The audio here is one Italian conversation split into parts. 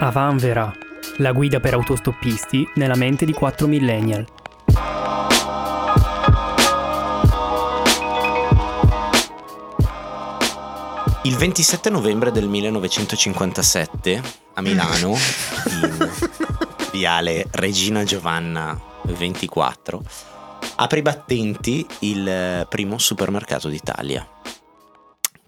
Avanvera, la guida per autostoppisti nella mente di 4 millennial. Il 27 novembre del 1957 a Milano, in viale Regina Giovanna 24, apre i battenti il primo supermercato d'Italia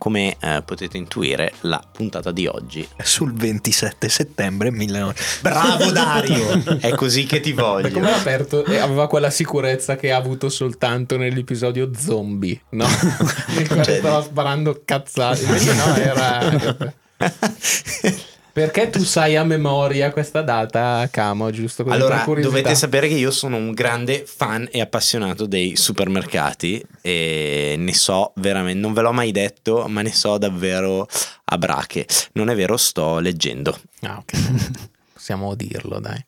come eh, potete intuire, la puntata di oggi è sul 27 settembre 1900. Bravo Dario! è così che ti voglio. Come l'ha aperto? E aveva quella sicurezza che ha avuto soltanto nell'episodio zombie, no? Nel quale cioè... stava sparando cazzate. Invece no, era... Perché tu sai a memoria questa data, Camo, giusto? Così allora, dovete sapere che io sono un grande fan e appassionato dei supermercati e ne so veramente, non ve l'ho mai detto, ma ne so davvero a brache. Non è vero, sto leggendo. Ah, ok. Possiamo dirlo, dai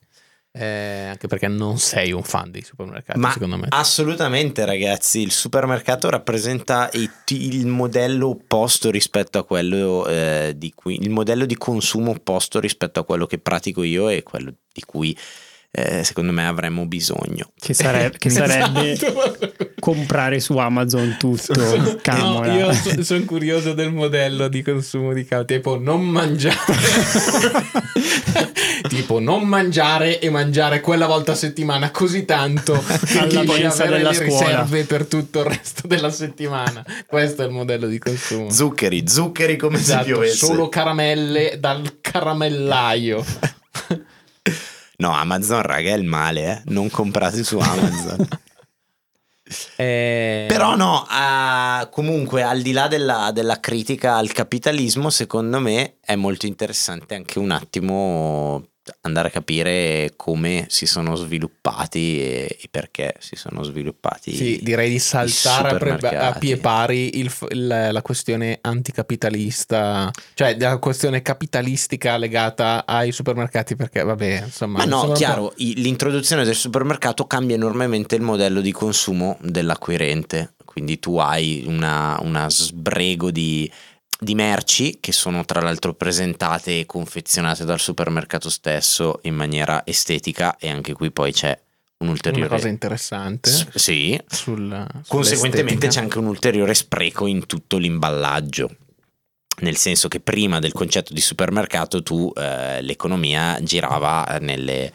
eh, anche perché non sei un fan dei supermercati, Ma secondo me. Assolutamente, ragazzi. Il supermercato rappresenta il, modello opposto rispetto a quello eh, di cui il modello di consumo opposto rispetto a quello che pratico io e quello di cui eh, secondo me avremmo bisogno. Che, sare- che sarebbe esatto. Comprare su Amazon tutto. No, io so- sono curioso del modello di consumo di Camo, tipo non mangiare. tipo non mangiare e mangiare quella volta a settimana così tanto alla pensa della scuola riserve per tutto il resto della settimana. Questo è il modello di consumo. Zuccheri, zuccheri come esatto, se piovesse. Solo caramelle dal caramellaio. No, Amazon, raga, è il male, eh? Non comprate su Amazon. Eh... Però no, uh, comunque al di là della, della, critica al capitalismo, secondo me è molto interessante anche un attimo andare a capire come si sono sviluppati e, e perché si sono sviluppati. Sì, direi di saltare a, pre- a pie pari il, il, la questione anticapitalista, cioè la questione capitalistica legata ai supermercati, perché vabbè, insomma. Ma no, chiaro, l'introduzione del supermercato cambia enormemente il modello di consumo dell'acquirente. Quindi tu hai una, una sbrego di di merci che sono tra l'altro presentate e confezionate dal supermercato stesso in maniera estetica e anche qui poi c'è un ulteriore... Una cosa interessante. S- sì. Sul, Conseguentemente c'è anche un ulteriore spreco in tutto l'imballaggio. Nel senso che prima del concetto di supermercato tu eh, l'economia girava nelle,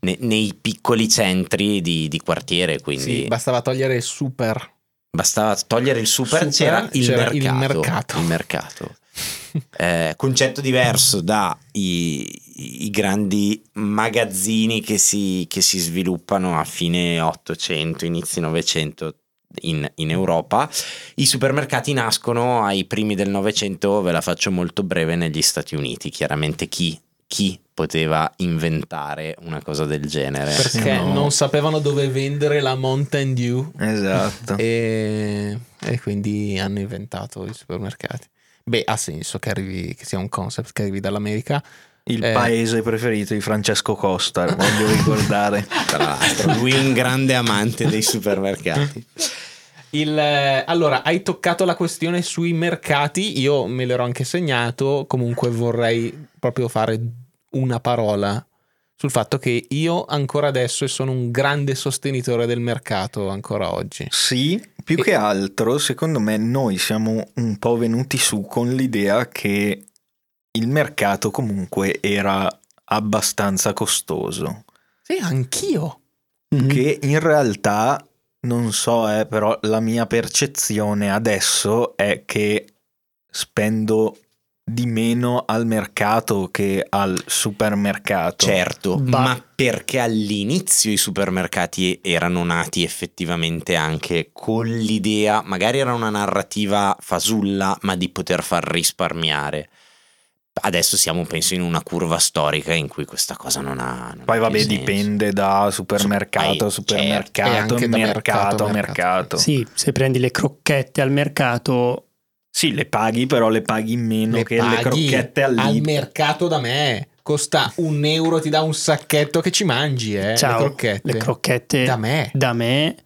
ne, nei piccoli centri di, di quartiere. Quindi... Sì, bastava togliere il super Bastava togliere il super, super c'era, il, c'era mercato, il mercato. Il mercato. eh, concetto diverso dai i grandi magazzini che si, che si, sviluppano a fine 800, inizi 900 in, in, Europa. I supermercati nascono ai primi del 900, ve la faccio molto breve, negli Stati Uniti. Chiaramente chi chi poteva inventare una cosa del genere. Perché no. non sapevano dove vendere la Mountain Dew. Esatto. E, e, quindi hanno inventato i supermercati. Beh, ha senso che, arrivi, che sia un concept che arrivi dall'America. Il eh, paese preferito di Francesco Costa, voglio ricordare. Tra l'altro, lui è un grande amante dei supermercati. Il, allora, hai toccato la questione sui mercati, io me l'ero anche segnato, comunque vorrei proprio fare una parola sul fatto che io ancora adesso sono un grande sostenitore del mercato ancora oggi. Sì, più e... che altro, secondo me noi siamo un po' venuti su con l'idea che il mercato comunque era abbastanza costoso. Sì, anch'io. Mm-hmm. Che in realtà, non so, eh, però la mia percezione adesso è che spendo di meno al mercato che al supermercato. Certo, ba- ma perché all'inizio i supermercati erano nati effettivamente anche con l'idea, magari era una narrativa fasulla, ma di poter far risparmiare. Adesso siamo, penso, in una curva storica in cui questa cosa non ha. Non Poi, vabbè, senso. dipende da supermercato, a supermercato, certo. mercato, mercato, mercato. Sì, se prendi le crocchette al mercato sì, le paghi, però le paghi meno le che paghi le crocchette al, al mercato da me. Costa un euro, ti dà un sacchetto che ci mangi, eh. Ciao, le crocchette. Le crocchette da me. Da me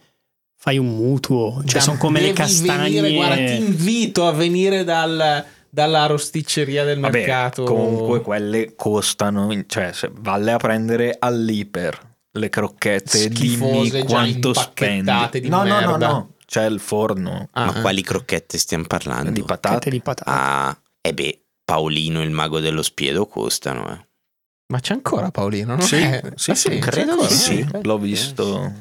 fai un mutuo. Cioè, sono come le castagne. Venire, guarda, ti invito a venire dal dalla rosticceria del Vabbè, mercato. Comunque quelle costano, cioè se valle a prendere all'iper le crocchette, dimmi quanto spendi. Di no, no, no, no, c'è il forno. Ah, Ma quali crocchette stiamo parlando? Di patate. di patate. Ah, e eh beh, Paolino il mago dello spiedo costano, eh. Ma c'è ancora Paolino? No? Sì, eh, sì, sì, credo di sì. L'ho visto.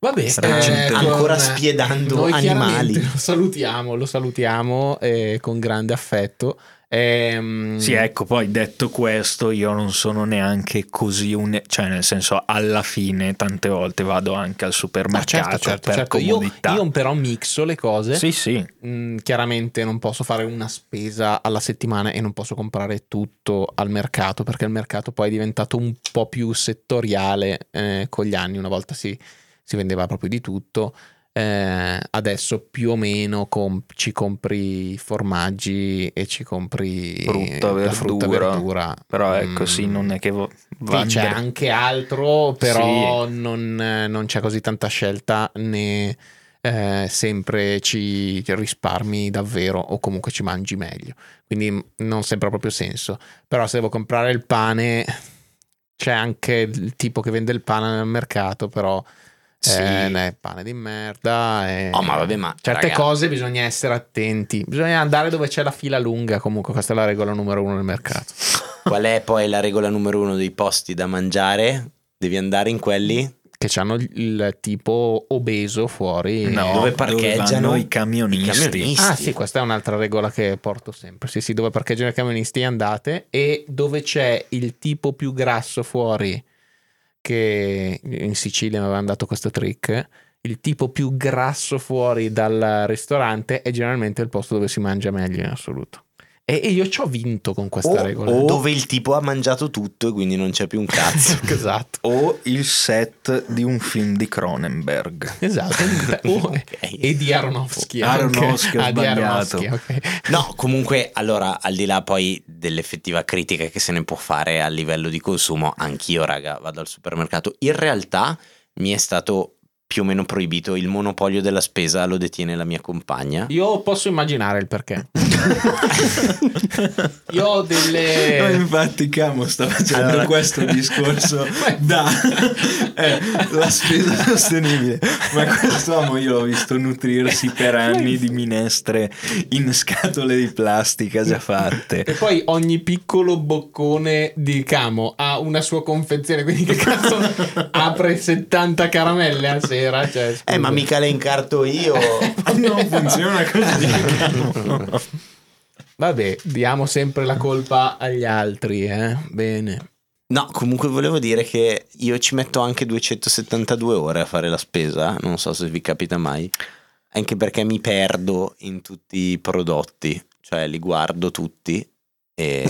Vabbè, eh, ancora spiedando animali. Lo salutiamo, lo salutiamo eh, con grande affetto. Ehm... Sì, ecco, poi detto questo, io non sono neanche così un... cioè nel senso alla fine tante volte vado anche al supermercato certo, certo, per certo. Io, io, però mixo le cose. Sì, sì. Mm, chiaramente non posso fare una spesa alla settimana e non posso comprare tutto al mercato perché il mercato poi è diventato un po' più settoriale eh, con gli anni, una volta si si vendeva proprio di tutto. Eh, adesso più o meno comp- ci compri formaggi e ci compri frutta, verdura. frutta verdura. Però ecco, mm. sì, non è che va- sì, c'è anche altro, però sì. non, non, c'è così tanta scelta né eh, sempre ci risparmi davvero o comunque ci mangi meglio. Quindi non sempre ha proprio senso. Però se devo comprare il pane, c'è anche il tipo che vende il pane al mercato, però sì. Eh, pane di merda. E... Oh, ma vabbè, ma certe ragazzi. cose bisogna essere attenti. Bisogna andare dove c'è la fila lunga. Comunque, questa è la regola numero uno del mercato. Qual è poi la regola numero uno dei posti da mangiare? Devi andare in quelli che hanno il tipo obeso fuori no, dove parcheggiano dove i, camionisti. i, camionisti. Ah, sì, questa è un'altra regola che porto sempre. Sì, sì, dove parcheggiano i camionisti andate e dove c'è il tipo più grasso fuori che in Sicilia mi avevano dato questo trick. Il tipo più grasso fuori dal ristorante è generalmente il posto dove si mangia meglio in assoluto. E, io ci ho vinto con questa o, regola. O dove il tipo ha mangiato tutto e quindi non c'è più un cazzo. esatto. O il set di un film di Cronenberg. Esatto. o, okay. E di Aronofsky. Aronofsky, ah, Aronofsky, okay. No, comunque, allora, al di là poi dell'effettiva critica che se ne può fare a livello di consumo, anch'io, raga, vado al supermercato. In realtà mi è stato più o meno proibito. Il monopolio della spesa lo detiene la mia compagna. Io posso immaginare il perché. Io ho delle. No, infatti, Camo sta facendo allora... questo discorso da eh, la spesa sostenibile. Ma quest'uomo io l'ho visto nutrirsi per anni di minestre in scatole di plastica già fatte. E poi ogni piccolo boccone di Camo ha una sua confezione. Quindi, che cazzo apre 70 caramelle a sera? sera. Cioè, eh, ma mica le incarto io. non funziona così. Vabbè, diamo sempre la colpa agli altri, eh? Bene. No, comunque volevo dire che io ci metto anche 272 ore a fare la spesa, non so se vi capita mai, anche perché mi perdo in tutti i prodotti, cioè li guardo tutti e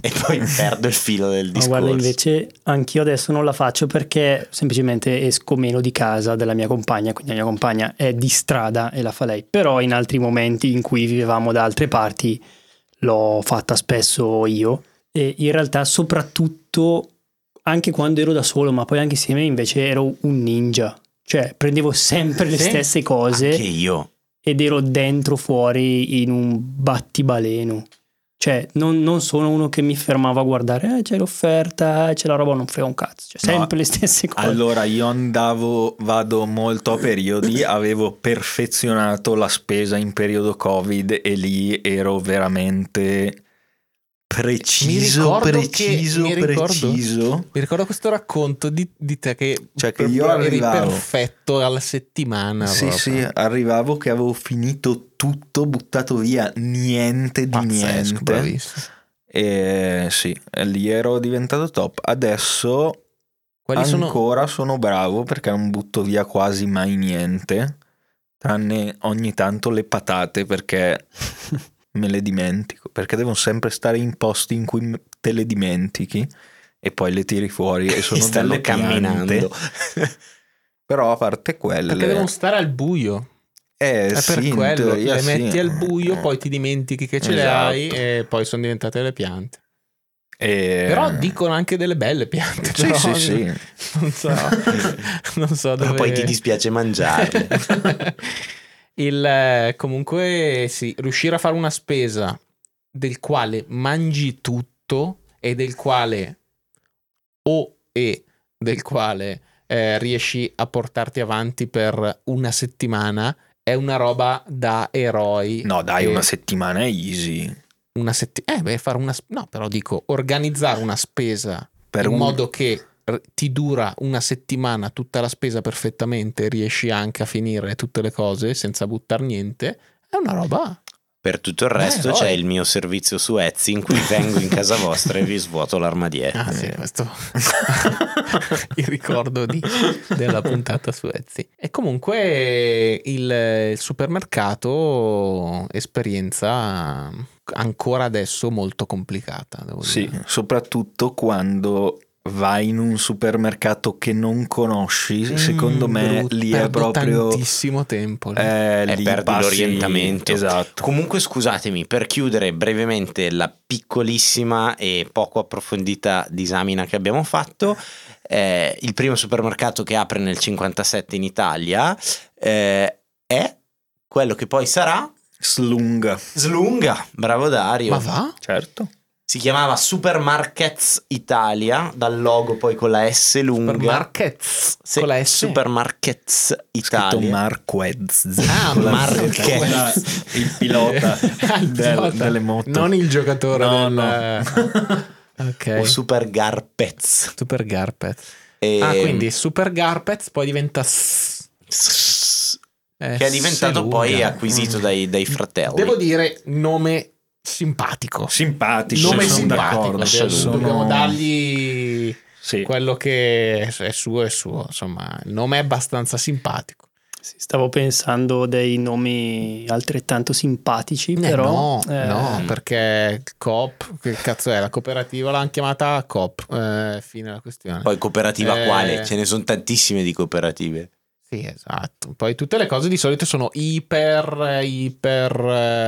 e poi perdo il filo del discorso. Ma guarda, invece anch'io adesso non la faccio perché semplicemente esco meno di casa della mia compagna, quindi la mia compagna è di strada e la fa lei. Però in altri momenti in cui vivevamo da altre parti l'ho fatta spesso io e in realtà soprattutto anche quando ero da solo, ma poi anche insieme invece ero un ninja. Cioè prendevo sempre le sì, stesse cose. Anche io. Ed ero dentro fuori in un battibaleno. Cioè, non, non, sono uno che mi fermava a guardare, eh, c'è l'offerta, eh, c'è la roba, non frega un cazzo. Cioè, sempre no, le stesse cose. Allora, io andavo, vado molto a periodi, avevo perfezionato la spesa in periodo Covid e lì ero veramente preciso, preciso, mi ricordo, preciso. Mi ricordo questo racconto di, di te che, cioè che io arrivavo, perfetto alla settimana. Sì, proprio. sì, arrivavo che avevo finito tutto, buttato via niente di Pazzesco, niente. Bravissimo. E sì, lì ero diventato top. Adesso Quali ancora sono... sono bravo perché non butto via quasi mai niente, tranne ogni tanto le patate perché me le dimentico, perché devono sempre stare in posti in cui te le dimentichi e poi le tiri fuori e sono delle camminando. Però a parte quelle... Perché devono stare al buio. Eh, è sì, per quello, le sì. metti al buio, poi ti dimentichi che ce esatto. le hai e poi sono diventate le piante. E... Però dicono anche delle belle piante. Sì, sì, sì. Non so, non so dove... Però poi ti dispiace mangiarle. Il, comunque, sì, riuscire a fare una spesa del quale mangi tutto e del quale o e del quale eh, riesci a portarti avanti per una settimana è una roba da eroi. No, dai, una settimana è easy. Una settimana. Eh, beh, fare una. No, però dico, organizzare una spesa per in un... modo che ti dura una settimana tutta la spesa perfettamente, riesci anche a finire tutte le cose senza buttare niente, è una roba per tutto il resto Beh, c'è il mio servizio su Etsy in cui vengo in casa vostra e vi svuoto l'armadietto. Ah sì, questo il ricordo di, della puntata su Etsy. E comunque il, il supermercato, esperienza ancora adesso molto complicata. sì, dire. soprattutto quando vai in un supermercato che non conosci, mm, secondo me brutto, lì è proprio tantissimo tempo. Lì. Eh, lì perdi passi... l'orientamento. Esatto. Comunque scusatemi, per chiudere brevemente la piccolissima e poco approfondita disamina che abbiamo fatto, eh, il primo supermercato che apre nel 57 in Italia eh, è quello che poi sarà Slunga. Slunga, bravo Dario. Ma va? Certo si chiamava Supermarkets Italia, dal logo poi con la S lunga. Supermarkets sì, con la S. Supermarkets Italia. Marquez. Ah, Marquez. il pilota, il del, delle moto. Non il giocatore no, del... no. ok. O Super Garpez. Super Garpez. E... Ah, quindi Super Garpez poi diventa S. S- eh, che è diventato poi acquisito mm. dai, dai fratelli. Devo dire nome simpatico. Simpatico. Nome simpatico. Sono... Dobbiamo dargli sì. quello che è suo è suo. Insomma, il nome è abbastanza simpatico. Sì, stavo pensando dei nomi altrettanto simpatici, eh però... No, eh... no, perché Coop, che cazzo è? La cooperativa l'hanno chiamata Coop, eh, fine la questione. Poi cooperativa eh... quale? Ce ne sono tantissime di cooperative. Sì, esatto. Poi tutte le cose di solito sono iper, iper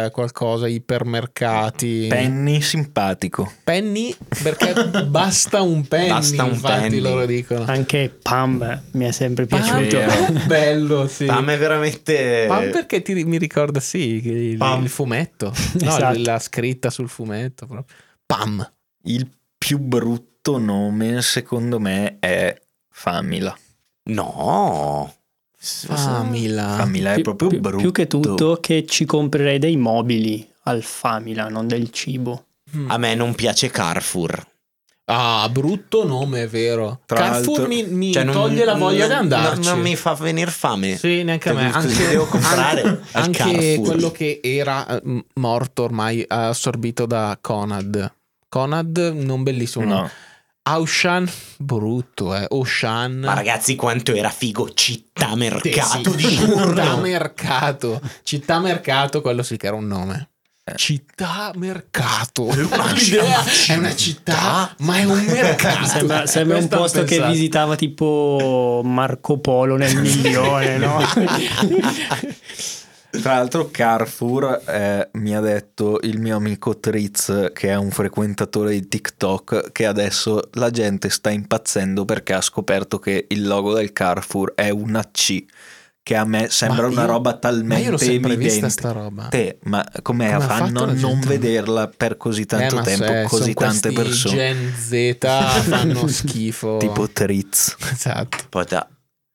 eh, qualcosa, ipermercati. Penny simpatico. Penny perché basta un penny, basta un infatti penny. loro dicono. Anche Pam mi è sempre piaciuto. Pam, bello, sì. Pam è veramente... Pam perché ti, mi ricorda, sì, il, il fumetto. No, esatto. la scritta sul fumetto. Proprio. Pam. Il più brutto nome secondo me è Famila. No. Famila. Famila è proprio più, brutto. Più che tutto che ci comprerei dei mobili al Famila, non del cibo. A me non piace Carrefour. Ah, brutto nome, è vero. Tra Carrefour mi, mi cioè toglie non, la voglia non, di andarci. Non, mi fa venire fame. Sì, neanche a me. Anche, devo comprare anche, anche quello che era uh, morto ormai, assorbito da Conad. Conad, non bellissimo. No. Aushan, brutto, eh. Ocean. Ma ragazzi, quanto era figo città mercato sì, di Città mercato. Città mercato, quello sì che era un nome. Eh. Città mercato. È una, città, è una città, ma è un mercato. Sembra, sembra un posto che visitava tipo Marco Polo nel milione, no? Tra l'altro Carrefour eh, mi ha detto il mio amico Triz, che è un frequentatore di TikTok, che adesso la gente sta impazzendo perché ha scoperto che il logo del Carrefour è una C che a me sembra ma una io, roba talmente ma io evidente. Vista sta roba. Te, ma com'è Come fanno a non vederla per così tanto eh, tempo, se, così tante persone? Gen Z fanno schifo. Tipo Triz. Esatto. Poi da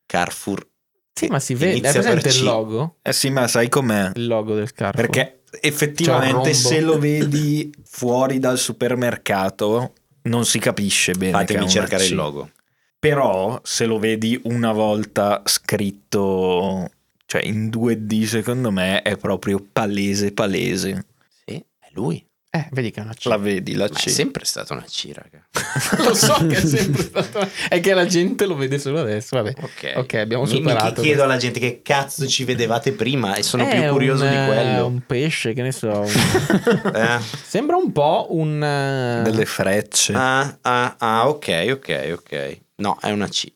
Carrefour sì, ma si vede, è presente il logo? Eh sì, ma sai com'è? Il logo del Carrefour. Perché effettivamente se lo vedi fuori dal supermercato non si capisce bene. Fatemi cercare il logo. Però se lo vedi una volta scritto, cioè in 2D secondo me è proprio palese palese. Sì, è lui. Eh, vedi che è una C. La vedi, la C. è sempre stata una C, raga. lo so che è sempre stata una È che la gente lo vede solo adesso, vabbè. Ok, okay abbiamo mi, superato. Mi chiedo alla gente che cazzo ci vedevate prima e sono è più curioso un, di quello. un pesce, che ne so. Un... eh. Sembra un po' un... Uh... Delle frecce. Ah, ah, ah, ok, ok, ok. No, è una C.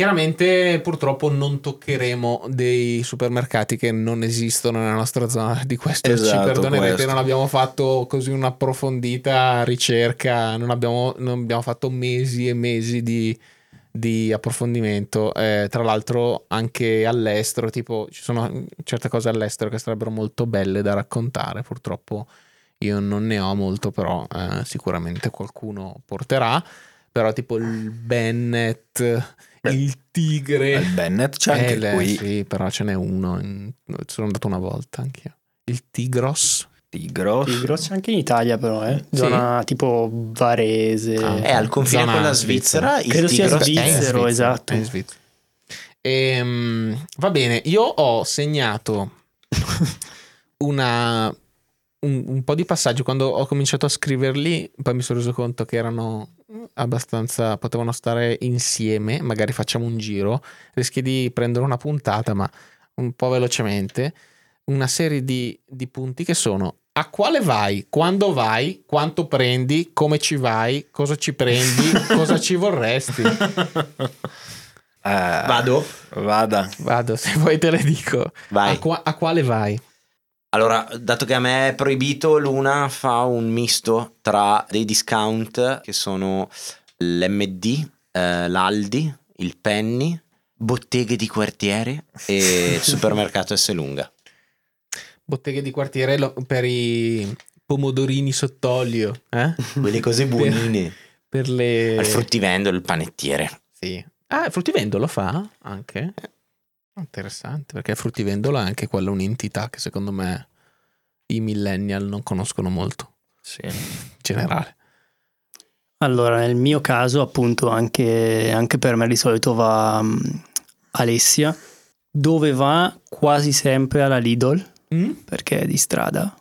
Chiaramente purtroppo non toccheremo dei supermercati che non esistono nella nostra zona di questo esatto, ci perdonerete, questo. non abbiamo fatto così un'approfondita ricerca, non abbiamo, non abbiamo fatto mesi e mesi di, di approfondimento. Eh, tra l'altro anche all'estero, tipo ci sono certe cose all'estero che sarebbero molto belle da raccontare, purtroppo Io non ne ho molto, però eh, sicuramente qualcuno porterà. Però tipo il Bennett, il Tigre. Il Bennett c'è anche le, qui. Sì, però ce n'è uno. In, sono andato una volta anch'io. Il Tigros. Tigros. Tigros c'è anche in Italia però, eh. Zona sì. tipo Varese. Ah, è al confine con la Svizzera. Svizzera. Credo sia svizzero, esatto. E, um, va bene, io ho segnato una, un, un, po' di passaggi quando ho cominciato a scriverli, poi mi sono reso conto che erano abbastanza, potevano stare insieme, magari facciamo un giro, rischi di prendere una puntata, ma un po' velocemente, una serie di, di punti che sono a quale vai, quando vai, quanto prendi, come ci vai, cosa ci prendi, cosa ci vorresti. Uh, Vado? Vada. Vado, se vuoi te le dico. Vai. A, qua- a, quale vai? Allora, dato che a me è proibito, Luna fa un misto tra dei discount che sono l'MD, eh, l'Aldi, il Penny, botteghe di quartiere e il supermercato S lunga. Botteghe di quartiere per i pomodorini sott'olio, eh? Quelle cose buonine. Per, per le... Il fruttivendolo, il panettiere. Sì, Ah, il fruttivendolo fa anche? Interessante, perché il fruttivendolo è anche quella un'entità che secondo me i millennial non conoscono molto. Sì. In generale. Allora, nel mio caso, appunto, anche, anche per me di solito va um, Alessia, dove va quasi sempre alla Lidl, mm? perché è di strada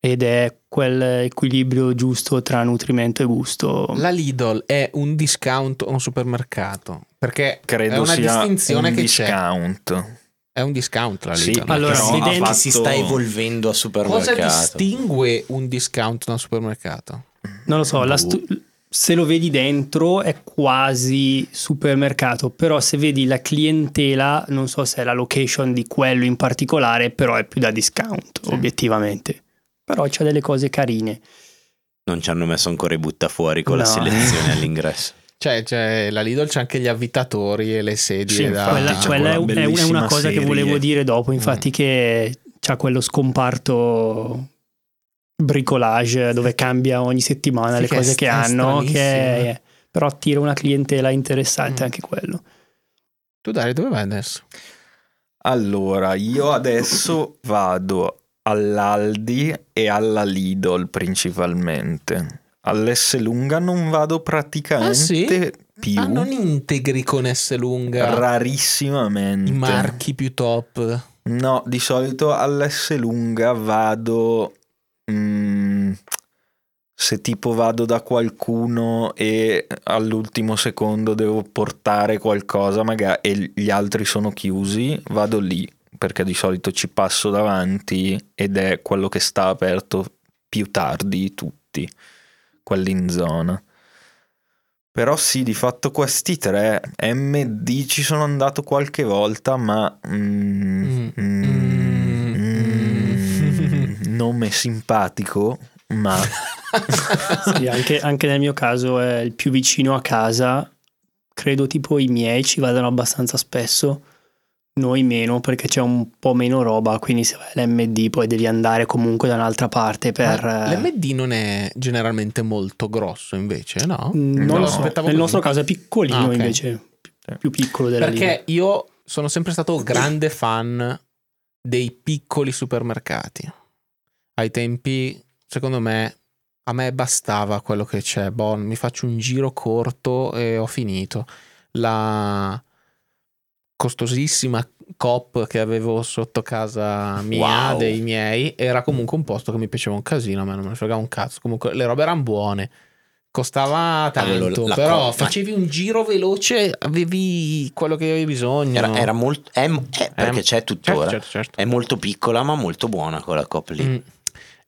ed è quell'equilibrio giusto tra nutrimento e gusto. La Lidl è un discount o un supermercato? Perché Credo è una sia distinzione un che discount. c'è. È un discount la Sì, Lidl. Allora, Però vedendo ha fatto- si sta evolvendo a supermercato. Cosa distingue un discount da un supermercato? Non lo so, la stu- se lo vedi dentro è quasi supermercato, però se vedi la clientela, non so se è la location di quello in particolare, però è più da discount, Sì. obiettivamente. Però c'ha delle cose carine. Non ci hanno messo ancora i buttafuori con la No. selezione all'ingresso. Cioè, c'è la Lidl c'è anche gli avvitatori e le sedie Sì, da... Quella, quella è, quella è una- è bellissima una cosa che serie. volevo dire dopo, infatti, Mm. che c'ha quello scomparto bricolage dove cambia ogni settimana Sì, le che cose è- che è hanno, che è- però attira una clientela interessante Mm. anche quello. Tu Dario, dove vai adesso? Allora, io adesso vado all'Aldi e alla Lidl principalmente. All'S lunga non vado praticamente Ah, sì? più. Ah, non integri con S lunga rarissimamente. i marchi più top. No, di solito all'S lunga vado. mm, se tipo vado da qualcuno e all'ultimo secondo devo portare qualcosa magari, e gli altri sono chiusi, vado lì perché di solito ci passo davanti ed è quello che sta aperto più tardi di tutti, quelli in zona. Però sì, di fatto questi tre MD ci sono andato qualche volta, ma mm, Mm. mm, mm, nome simpatico, ma Sì, anche, anche nel mio caso è il più vicino a casa. Credo tipo i miei ci vadano abbastanza spesso, noi meno perché c'è un po' meno roba, quindi se vai all'MD poi devi andare comunque da un'altra parte per... Ma eh, L'MD non è generalmente molto grosso invece, no? Non No, lo so, aspettavo nel così. nostro caso è piccolino Ah, ok. invece, più- più piccolo della Perché io sono sempre stato grande fan dei piccoli supermercati. Ai tempi, secondo me, a me bastava quello che c'è. Boh, mi faccio un giro corto e ho finito. La costosissima COP che avevo sotto casa mia, Wow. dei miei, era comunque un posto che mi piaceva un casino, a me non me ne fregava un cazzo. Comunque le robe erano buone. Costava tanto, la però Coop- facevi un giro veloce, avevi quello che avevi bisogno. Era, era molto. È, è- perché c'è tuttora. Certo, certo, certo. È molto piccola, ma molto buona quella cop lì. Mm.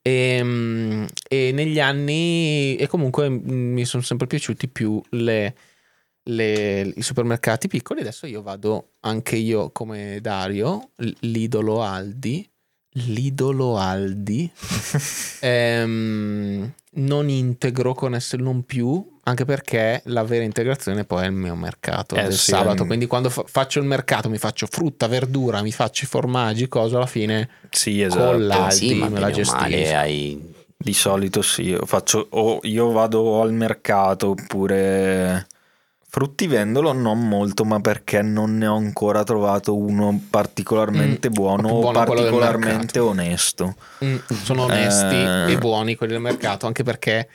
E, mm, e negli anni, e comunque mi sono sempre piaciuti più le, le- i supermercati piccoli. Adesso io vado anche io come Dario, l'idolo Aldi. L'idolo Aldi. Ehm, non integro con essere non più, anche perché la vera integrazione poi è il mio mercato Eh del sì, sabato. mm. Quindi quando fa- faccio il mercato mi faccio frutta, verdura, mi faccio i formaggi, cosa alla fine sì, con esatto. la- sì, Aldi ma me la gestisco. hai Di solito sì, faccio, o io vado al mercato oppure fruttivendolo non molto, ma perché non ne ho ancora trovato uno particolarmente mm, buono, o particolarmente onesto. Mm, sono onesti eh... e buoni quelli del mercato, anche perché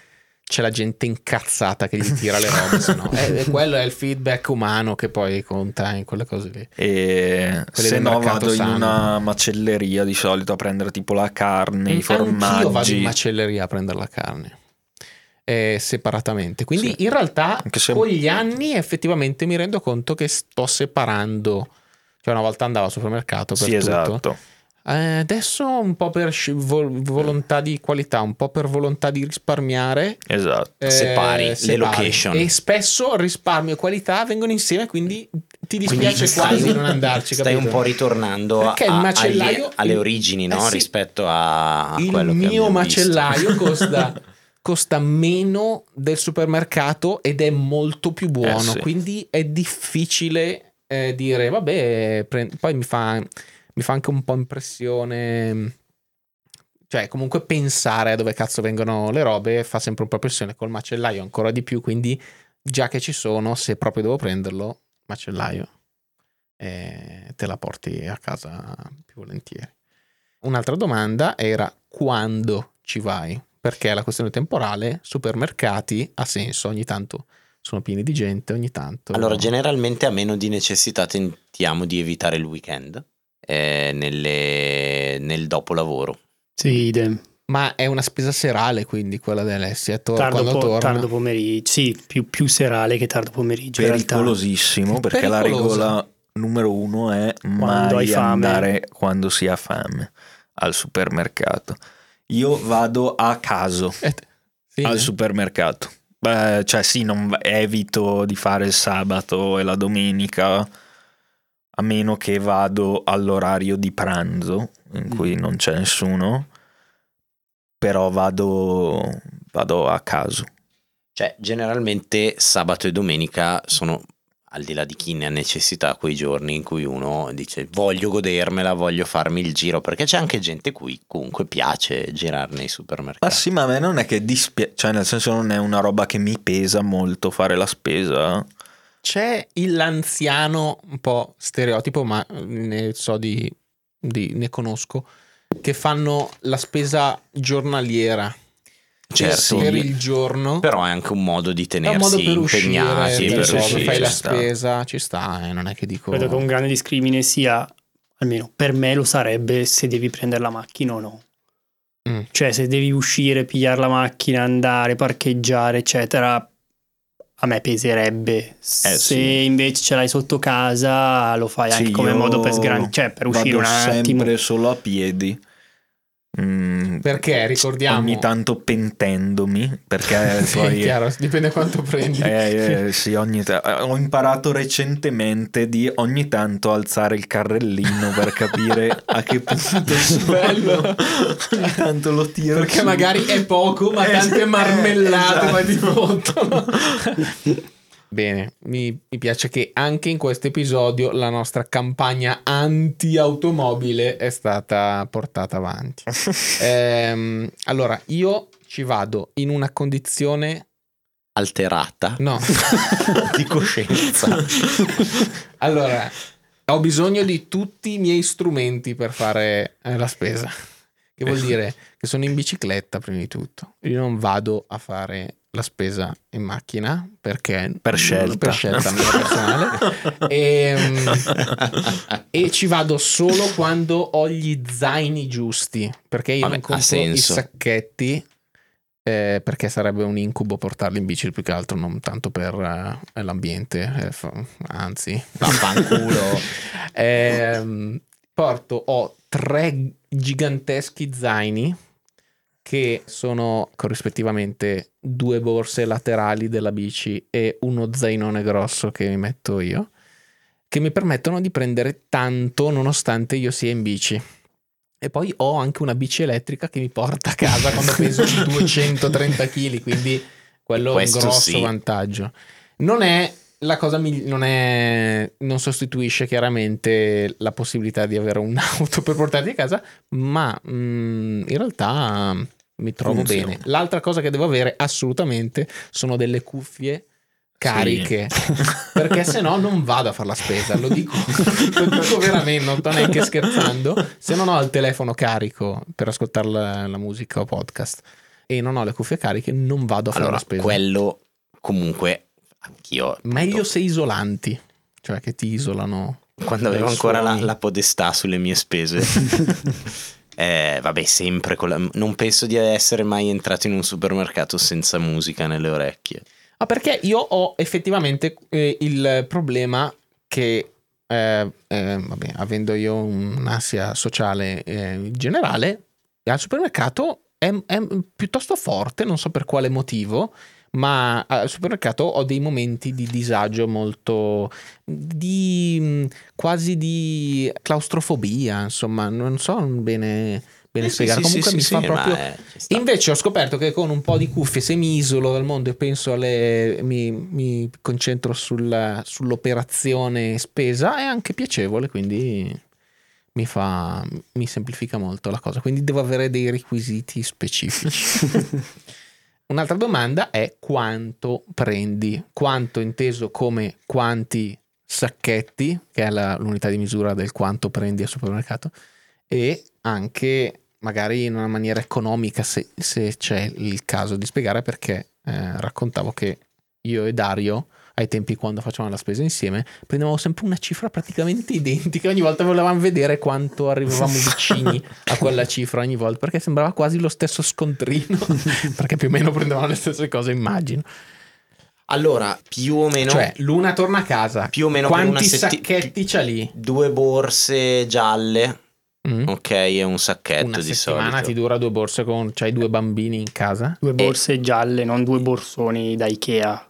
c'è la gente incazzata che gli tira le robe, sennò è, è, quello è il feedback umano che poi conta in quelle cose lì. E se no vado sanno. in una macelleria di solito a prendere tipo la carne, mm, i formaggi. Io vado in macelleria a prendere la carne. Eh, separatamente. Quindi sì. in realtà se... con gli anni effettivamente mi rendo conto che sto separando. Cioè una volta andavo al supermercato per sì, tutto. esatto eh, adesso un po' per volontà di qualità, un po' per volontà di risparmiare. Esatto. Eh, separi, separi, le location. E spesso risparmio e qualità vengono insieme, quindi ti dispiace quindi quasi stai, non andarci. Stai capito? un po' ritornando a, agli, alle origini, no? Eh sì, rispetto a, a il mio macellaio costa. costa meno del supermercato ed è molto più buono. Eh sì. Quindi è difficile eh, dire, vabbè, pre- poi mi fa mi fa anche un po' impressione. Cioè, comunque pensare a dove cazzo vengono le robe fa sempre un po' impressione. Col macellaio ancora di più. Quindi, già che ci sono, se proprio devo prenderlo, macellaio. E te la porti a casa più volentieri. Un'altra domanda era quando ci vai? Perché la questione temporale, supermercati ha senso, ogni tanto sono pieni di gente, ogni tanto. Allora, generalmente a meno di necessità tentiamo di evitare il weekend eh, nelle, nel dopolavoro. Sì, idem. Ma è una spesa serale, quindi quella dell'Alessia. Tor- tardo, po- torna. tardo pomeriggio, sì, più, più, serale che tardo pomeriggio. Pericolosissimo, perché la regola numero uno è quando mai andare quando si ha fame al supermercato. Io vado a caso eh, sì, al eh. supermercato. Beh, cioè sì, non, evito di fare il sabato e la domenica a meno che vado all'orario di pranzo in cui mm. non c'è nessuno, però vado, vado a caso. Cioè, generalmente sabato e domenica sono al di là di chi ne ha necessità quei giorni in cui uno dice voglio godermela, voglio farmi il giro, perché c'è anche gente cui comunque piace girare nei supermercati. Ma sì, ma a me non è che dispiace, cioè nel senso non è una roba che mi pesa molto fare la spesa c'è l'anziano un po' stereotipo, ma ne so di, di ne conosco, che fanno la spesa giornaliera. Certo, per il giorno. Però è anche un modo di tenersi modo per impegnati. Uscire, per uscire, fai la sta. spesa, ci sta, eh, non è che dico... Credo che un grande discrimine sia, almeno per me lo sarebbe, se devi prendere la macchina o no. Mm. Cioè se devi uscire, pigliare la macchina, andare, parcheggiare, eccetera, a me peserebbe. Eh, Se sì. invece ce l'hai sotto casa, lo fai sì, anche come modo per sgran- cioè per uscire un attimo. sempre solo a piedi. Mm, perché ricordiamo? ogni tanto pentendomi perché sì, poi chiaro, dipende quanto prendi. Eh, eh, sì, ogni t- ho imparato recentemente di ogni tanto alzare il carrellino per capire a che punto bello. ogni tanto lo tiro perché su. magari è poco ma eh, tante marmellate esatto. poi ti fottono Bene, mi, mi, piace che anche in questo episodio la nostra campagna anti-automobile è stata portata avanti. ehm, allora, io ci vado in una condizione alterata no. di coscienza. allora, ho bisogno di tutti i miei strumenti per fare eh, la spesa. Che vuol dire che sono in bicicletta prima di tutto. Io non vado a fare la spesa in macchina perché per scelta, per scelta mia personale. E, ehm, e, ci vado solo quando ho gli zaini giusti perché io Vabbè, non compro i sacchetti eh, perché sarebbe un incubo portarli in bici più che altro non tanto per uh, l'ambiente eh, fa, anzi. Vaffanculo. Eh, porto ho tre giganteschi zaini che sono corrispettivamente due borse laterali della bici e uno zainone grosso che mi metto io, che mi permettono di prendere tanto nonostante io sia in bici. E poi ho anche una bici elettrica che mi porta a casa quando peso 230 kg, quindi quello è un grosso sì. vantaggio. Non è la cosa migli- non, è, non sostituisce chiaramente la possibilità di avere un'auto per portarti a casa, ma mh, mm, in realtà mi trovo Funziona. bene. L'altra cosa che devo avere assolutamente sono delle cuffie cariche sì. perché se no non vado a fare la spesa lo dico, lo dico veramente non sto neanche scherzando se non ho il telefono carico per ascoltare la, la, musica o podcast e non ho le cuffie cariche non vado a fare allora, la spesa quello comunque anch'io meglio se isolanti cioè che ti isolano quando avevo ancora la, la, podestà sulle mie spese eh, vabbè sempre la, non penso di essere mai entrato in un supermercato senza musica nelle orecchie. Ah, perché io ho effettivamente eh, il problema che, eh, eh, vabbè, avendo io un'ansia sociale eh, generale, al supermercato è, è, piuttosto forte, non so per quale motivo, ma al supermercato ho dei momenti di disagio molto di quasi di claustrofobia, insomma, non so bene bene eh, spiegare. Sì, Comunque sì, mi sì, fa proprio. È, Invece ho scoperto che con un po' di cuffie, se mi isolo dal mondo e penso alle. mi, mi concentro sulla, sull'operazione spesa, è anche piacevole, quindi mi fa. mi semplifica molto la cosa. Quindi devo avere dei requisiti specifici. Un'altra domanda è quanto prendi? Quanto inteso come quanti sacchetti, che è la, l'unità di misura del quanto prendi al supermercato, e anche magari in una maniera economica se, se c'è il caso di spiegare perché eh, raccontavo che io e Dario ai tempi quando facevamo la spesa insieme prendevamo sempre una cifra praticamente identica ogni volta volevamo vedere quanto arrivavamo vicini a quella cifra ogni volta perché sembrava quasi lo stesso scontrino perché più o meno prendevamo le stesse cose immagino allora, più o meno. Cioè, Luna torna a casa. Più o meno Quanti setti- sacchetti c'ha lì? Due borse gialle Mm. Ok, è un sacchetto Una di settimana ti dura due borse con... C'hai due bambini in casa? Due borse e... gialle, non due borsoni da Ikea.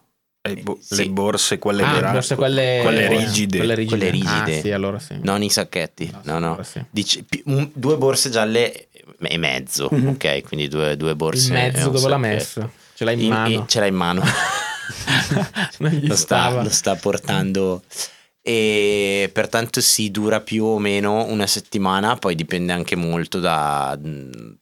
Le, bo- sì. le borse quelle ah, vera- borse quelle, quelle, rigide. quelle rigide. Quelle rigide. Ah, sì, allora sì. Non i sacchetti. No, no. no. Sì. Dici, un, due borse gialle e mezzo. Mm-hmm. Ok, quindi due, due borse. In mezzo dove l'ha messo? Ce l'hai in, in mano? ce l'hai in mano. lo, sta, lo sta portando e pertanto si dura più o meno una settimana, poi dipende anche molto da...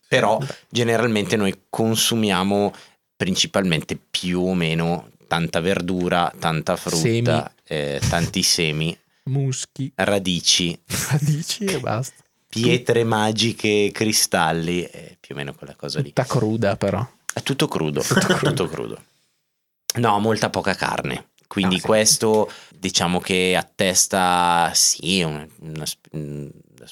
però generalmente noi consumiamo principalmente più o meno tanta verdura, tanta frutta, eh, tanti semi, muschi, radici, radici e basta. Pietre magiche, cristalli, più o meno quella cosa lì. Tutta cruda però. È tutto crudo, tutto crudo. No, molta poca carne. Quindi ah, sì. questo diciamo che attesta, sì, una, una,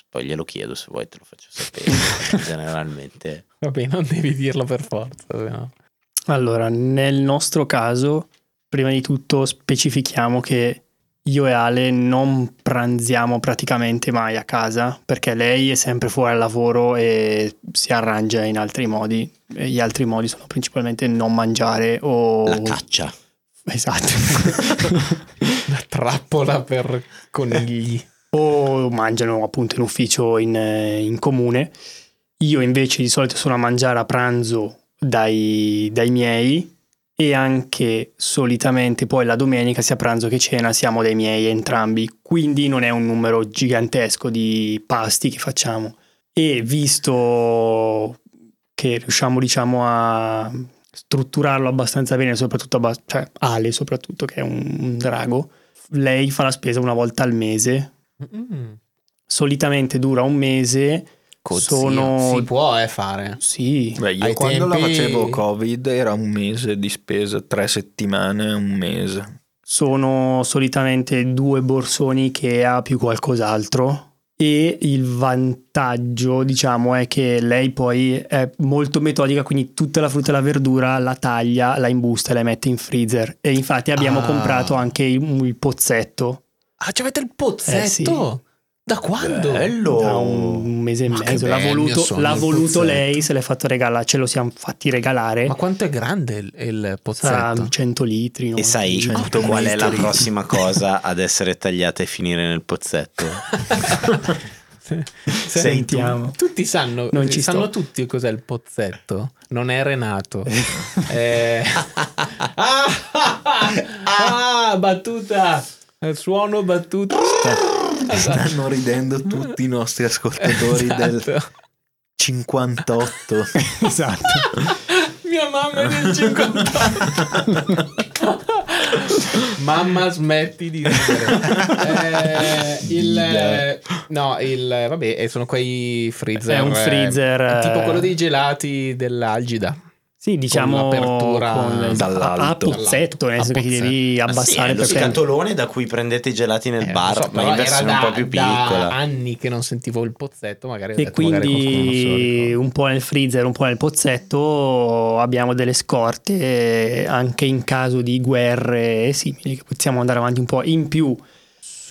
poi glielo chiedo se vuoi te lo faccio sapere, generalmente. Vabbè, non devi dirlo per forza. No. Allora, nel nostro caso, prima di tutto specifichiamo che io e Ale non pranziamo praticamente mai a casa perché lei è sempre fuori al lavoro e si arrangia in altri modi. E gli altri modi sono principalmente non mangiare o... La caccia. Esatto. La trappola per conigli. o mangiano appunto in ufficio in, in, comune. Io invece di solito sono a mangiare a pranzo dai, dai miei e anche solitamente poi la domenica sia pranzo che cena siamo dai miei entrambi, quindi non è un numero gigantesco di pasti che facciamo. E visto che riusciamo diciamo a strutturarlo abbastanza bene, soprattutto abbast- cioè Ale soprattutto che è un, un, drago, lei fa la spesa una volta al mese. Mm. Solitamente dura un mese. Cozio. Sono... Si può eh, fare. Sì. Beh, io Ai quando tempi... la facevo Covid era un mese di spesa, tre settimane, un mese. Sono solitamente due borsoni che ha più qualcos'altro e il vantaggio diciamo è che lei poi è molto metodica quindi tutta la frutta e la verdura la taglia, la imbusta e la mette in freezer e infatti abbiamo ah. comprato anche il, il pozzetto ah ci avete il pozzetto? Eh, sì. Da quando? Bello. Da un mese e Ma mezzo. L'ha voluto, l'ha voluto lei, se l'è fatto regalare, ce lo siamo fatti regalare. Ma quanto è grande il, il pozzetto? Sarà 100 litri. No? E sai 100 qual è la prossima cosa ad essere tagliata e finire nel pozzetto? Sentiamo. Tutti sanno, non ci sanno sto. tutti cos'è il pozzetto. Non è Renato. eh... ah, ah, battuta. Suono battuta. Stanno ridendo tutti i nostri ascoltatori esatto. del 58. esatto. Mia mamma è del 58. mamma smetti di ridere. Eh, il, no, il, vabbè, sono quei freezer. È un freezer. Eh, tipo quello dei gelati dell'Algida. Sì, diciamo l'apertura con, dall'alto. a pozzetto, nel senso che ti devi abbassare ah, sì, è lo per scatolone da cui prendete i gelati nel Eh, bar, so, ma in versione un po' da- più da piccola. anni che non sentivo il pozzetto, magari ho E detto, magari quindi ricorda. un po' nel freezer, un po' nel pozzetto abbiamo delle scorte anche in caso di guerre simili che possiamo andare avanti un po'. In più,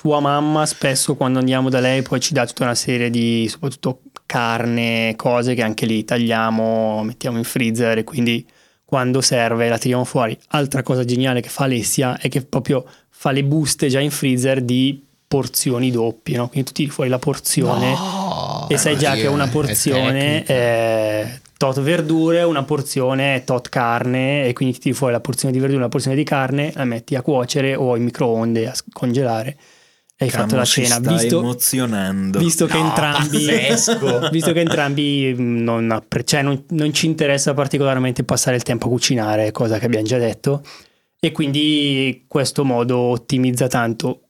sua mamma spesso quando andiamo da lei poi ci dà tutta una serie di soprattutto carne, cose che anche lì tagliamo, mettiamo in freezer e quindi quando serve la tiriamo fuori. Altra cosa geniale che fa Alessia è che proprio fa le buste già in freezer di porzioni doppie, no? quindi tu tiri fuori la porzione No, e sai già così che è- una è porzione tecnica. è tot verdure, una porzione è tot carne e quindi ti tiri fuori la porzione di verdura, una porzione di carne, la metti a cuocere o in microonde a congelare hai fatto Camo, la si cena. Visto, emozionando. visto che No, entrambi, visto che entrambi mh, non, appre- cioè non- non ci interessa particolarmente passare il tempo a cucinare, cosa che abbiamo già detto, e quindi questo modo ottimizza tanto.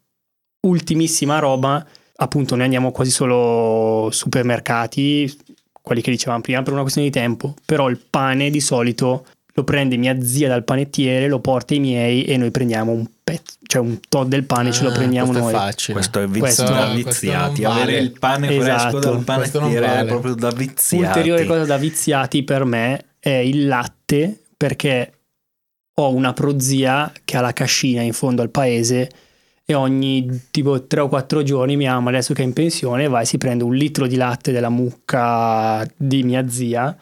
Ultimissima roba, appunto, noi andiamo quasi solo supermercati, quelli che dicevamo prima, per una questione di tempo, però il pane di solito lo prende mia zia dal panettiere, lo porta ai miei e noi prendiamo un pezzo, cioè un tot del pane ce lo Ah, prendiamo questo noi. è facile. Questo è Questo- vizio da viziati. vale. Avere il pane fresco Esatto. dal Questo non panettiere vale. è proprio da viziati. Ulteriore cosa da viziati per me è il latte, perché ho una prozia che ha la cascina in fondo al paese e ogni tipo 3 o 4 giorni mia mamma adesso che è in pensione va e si prende un litro di latte della mucca di mia zia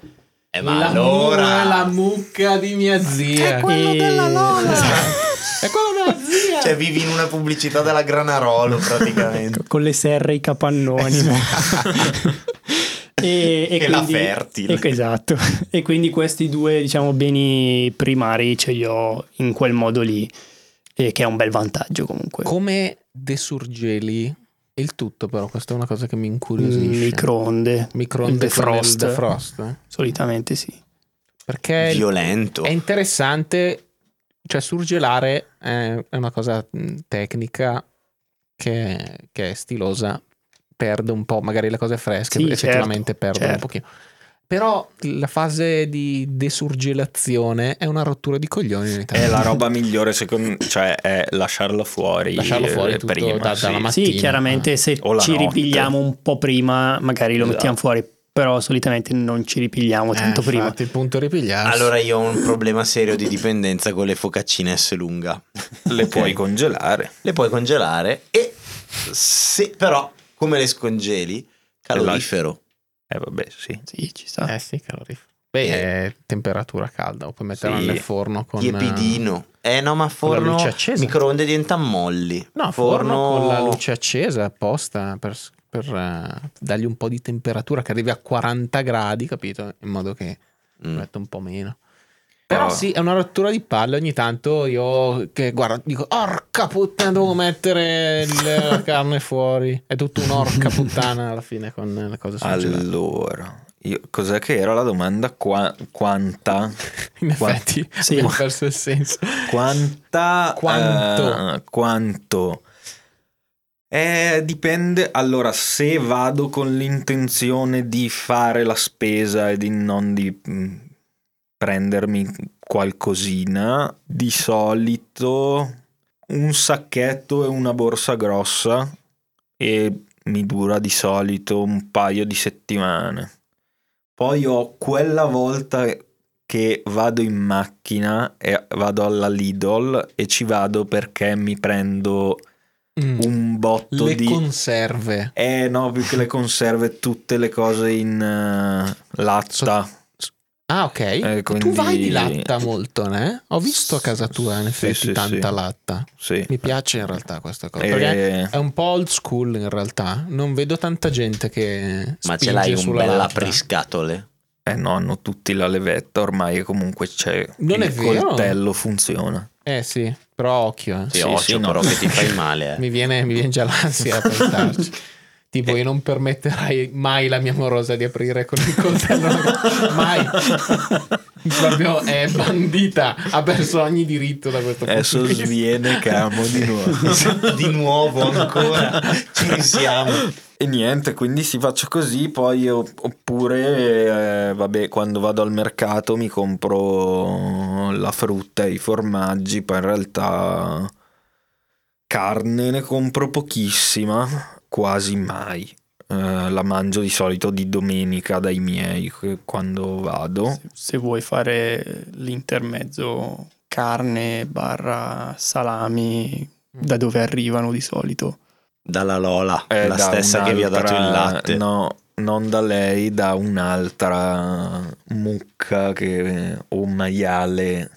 Eh, ma la, allora... mu- la mucca di mia zia. e... Esatto. È quello della zia. Cioè vivi in una pubblicità della Granarolo praticamente. con le serre e i capannoni e, e Che la quindi- fertile. e- esatto e quindi questi due diciamo beni primari ce li ho in quel modo lì e che è un bel vantaggio comunque Come desurgeli il tutto, però, questa è una cosa che mi incuriosisce. microonde Microonde defrost. defrost, eh? solitamente sì Perché Violento. è interessante, cioè surgelare è, una cosa tecnica che, che è stilosa, perde un po', magari le cose fresche Sì, effettivamente certo, perdono un certo. pochino. Però la fase di desurgelazione è una rottura di coglioni in Italia. È la roba migliore, secondo cioè è lasciarlo fuori. Lasciarlo fuori eh, tutto prima, da- sì. dalla mattina. sì chiaramente se ci notte. ripigliamo un po' prima magari lo Esatto. mettiamo fuori però solitamente non ci ripigliamo Eh, tanto prima infatti, il punto è ripigliarsi. Allora io ho un problema serio di dipendenza con le focaccine S lunga. Le puoi congelare. Le puoi congelare e se però come le scongeli calorifero. Eh vabbè, sì. sì ci sta Eh sì, calorifero. Beh, è temperatura calda, o puoi metterla Sì. nel forno con... Tiepidino. Eh no, ma con la forno luce accesa. microonde diventano molli. No, forno con la luce accesa apposta per, per, eh, dargli un po' di temperatura che arrivi a 40 gradi, capito? In modo che Mm. metta un po' meno. Però sì, è una rottura di palle. Ogni tanto io, che guarda, dico, orca puttana, devo mettere il- la carne fuori. È tutto un'orca puttana alla fine con le cose surgelate. Allora, io- cos'è che era la domanda? Qua- quanta? In Qua- effetti, sì. abbiamo perso il senso. Quanta? Quanto? eh, quanto? Eh, dipende. Allora, se vado con l'intenzione di fare la spesa e di non di mm, prendermi qualcosina, di solito un sacchetto e una borsa grossa e mi dura di solito un paio di settimane. Poi ho quella volta che vado in macchina e vado alla Lidl e ci vado perché mi prendo Mm. un botto Le di... conserve. eh no, più che le conserve, tutte le cose in eh, latta. Ah, ok. Eh, Tu quindi- vai di latta molto, né? Ho visto a casa tua, in Sì, effetti, sì, tanta sì. latta. Sì. Mi piace in realtà questa cosa. Perché Eh, è un po' old school in realtà. Non vedo tanta gente che Ma ce spinge l'hai un bel apriscatole? eh no, hanno tutti la levetta ormai e comunque c'è Non il è vero? coltello funziona. Eh sì, però occhio. eh. Sì, Sì, occhio sì, no. però che ti fai male. eh. Mi, viene, mi viene già l'ansia a pensarci. Tipo, io non permetterai mai la mia morosa di aprire con il coltello. mai. Proprio è bandita. Ha perso ogni diritto da questo punto Adesso sviene camo di nuovo. di nuovo ancora. Ci siamo. E niente, quindi si faccia così, poi oppure, eh, vabbè, quando vado al mercato mi compro la frutta e i formaggi, poi in realtà carne ne compro pochissima, quasi mai. Eh, la mangio di solito di domenica dai miei quando vado. Se, se vuoi fare l'intermezzo carne barra salami, da dove arrivano di solito? Dalla Lola, eh, la stessa che vi ha dato il latte. No, non da lei, da un'altra mucca che, o maiale.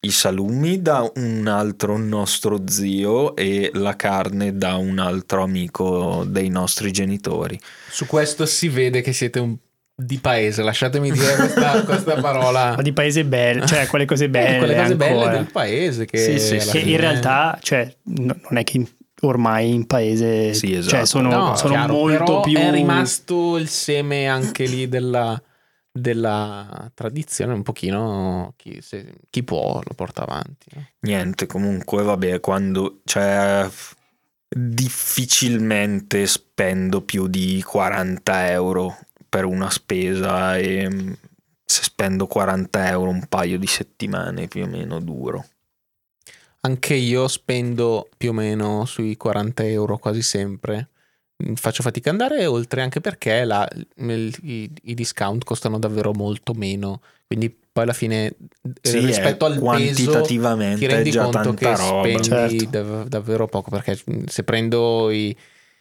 I salumi da un altro nostro zio e la carne da un altro amico dei nostri genitori. Su questo si vede che siete un di paese, lasciatemi dire questa, questa parola. Ma di paese bello, cioè quelle cose belle. Eh, quelle cose ancora. belle del paese che, sì, sì, sì. in realtà, cioè, non è che ormai in paese sì, cioè, esatto. cioè sono, no, sono chiaro, molto più è rimasto il seme anche lì della, della tradizione un pochino chi, se, chi, può lo porta avanti niente comunque vabbè quando cioè difficilmente spendo più di 40 euro per una spesa e se spendo 40 euro un paio di settimane più o meno duro anche io spendo più o meno sui 40 euro quasi sempre. Mm, faccio fatica ad andare oltre anche perché la, il, i, i, discount costano davvero molto meno. Quindi poi alla fine sì, eh, rispetto al quantitativamente peso ti rendi conto che roba, spendi certo. dav- davvero poco. Perché mm, se prendo i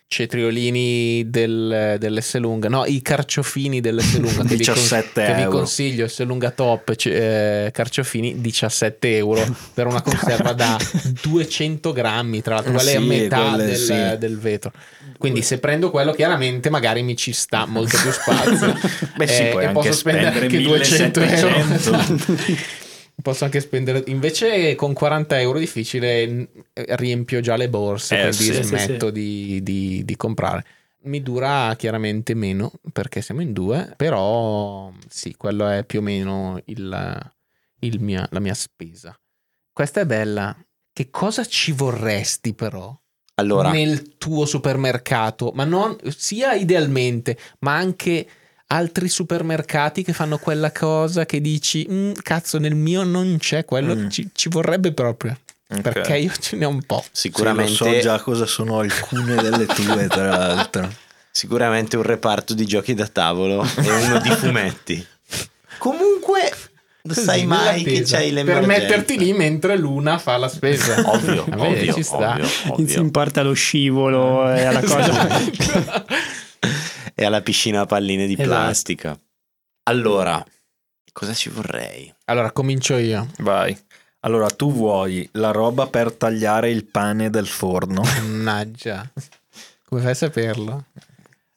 cetriolini del, dell'Esselunga, no, i carciofini dell'Esselunga 17 che, vi, che vi consiglio, Esselunga Top, eh, carciofini 17 euro per una conserva da 200 grammi, tra l'altro, quella sì, è a metà quelle, del, sì. del, vetro. Quindi se prendo quello chiaramente magari mi ci sta molto più spazio Beh, sì, eh, e posso spendere anche 200 euro. Posso anche spendere invece con 40 euro difficile riempio già le borse eh, quindi sì, smetto sì, Di, di, di, comprare. Mi dura chiaramente meno perché siamo in due però sì quello è più o meno il, il mia, la mia spesa. Questa è bella. Che cosa ci vorresti però allora. nel tuo supermercato? Ma non sia idealmente ma anche altri supermercati che fanno quella cosa che dici, mm, cazzo, nel mio non c'è quello, mm. ci, ci, vorrebbe proprio. Okay. Perché io ce ne ho un po'. Sicuramente. Sì, so già cosa sono alcune delle tue, tra l'altro. Sicuramente un reparto di giochi da tavolo e uno di fumetti. Comunque, non sai mai che c'hai le Per metterti lì mentre l'una fa la spesa. Ovvio, ovvio, ci sta. ovvio, ovvio. In parte allo scivolo e alla cosa. E alla piscina a palline di esatto. plastica. Allora, cosa ci vorrei? Allora, comincio io. Vai. Allora, tu vuoi la roba per tagliare il pane del forno? Mannaggia. Come fai a saperlo?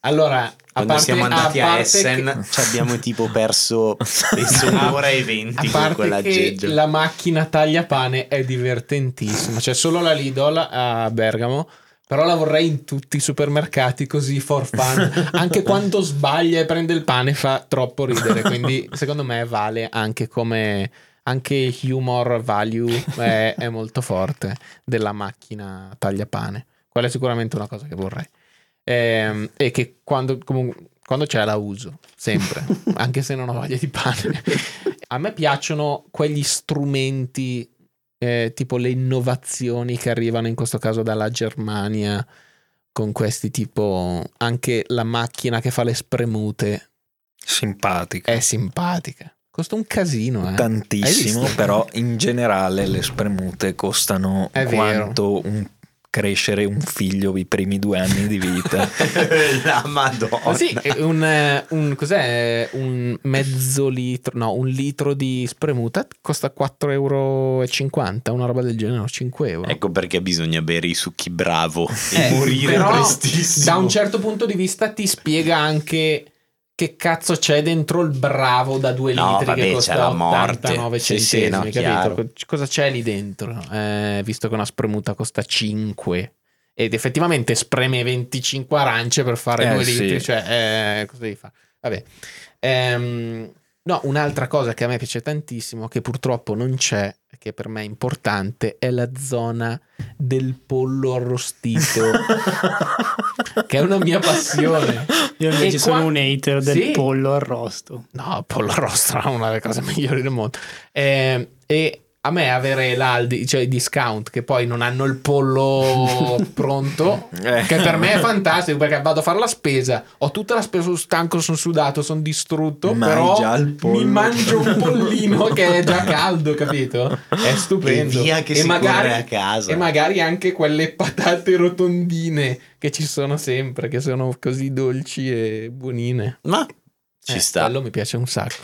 Allora, a quando parte, siamo andati a, a Essen che... ci abbiamo tipo perso un'ora e venti con quell'aggeggio. La macchina taglia pane è divertentissima. C'è solo la Lidl a Bergamo però la vorrei in tutti i supermercati così for fun. anche quando sbaglia e prende il pane fa troppo ridere. Quindi secondo me vale anche come anche humor value è, è molto forte della macchina tagliapane. Quella è sicuramente una cosa che vorrei. E, ehm, e che quando, comunque, quando c'è la uso, sempre, anche se non ho voglia di pane. A me piacciono quegli strumenti eh, tipo le innovazioni che arrivano in questo caso dalla Germania con questi tipo anche la macchina che fa le spremute simpatica è simpatica costa un casino eh. tantissimo però in generale le spremute costano è quanto vero. un crescere un figlio i primi due anni di vita. La madonna. Sì, un, eh, un, cos'è? Un mezzo litro, no, un litro di spremuta costa 4,50 euro, una roba del genere, 5 euro. Ecco perché bisogna bere i succhi bravo e eh, morire prestissimo. Da un certo punto di vista ti spiega anche che cazzo c'è dentro il bravo da due no, litri vabbè, che costa la morte. 89 sì, centesimi, sì, no, Cosa c'è lì dentro? Eh, visto che una spremuta costa 5 ed effettivamente spreme 25 arance per fare eh, due litri, sì. cioè eh, cosa devi fare? Vabbè. Ehm, no, un'altra cosa che a me piace tantissimo, che purtroppo non c'è, che per me è importante, è la zona del pollo arrostito, che è una mia passione. Io invece e sono qua... un hater del sì. pollo arrosto. No, pollo arrosto è una delle cose migliori del mondo. Eh, e a me avere l'Aldi, cioè i discount che poi non hanno il pollo pronto, eh. che per me è fantastico perché vado a fare la spesa, ho tutta la spesa, sono stanco, sono sudato, sono distrutto, Ma però mi mangio un pollino che è già caldo, capito? È stupendo. E, e magari, e magari anche quelle patate rotondine che ci sono sempre, che sono così dolci e buonine. Ma ci eh, sta. Quello mi piace un sacco.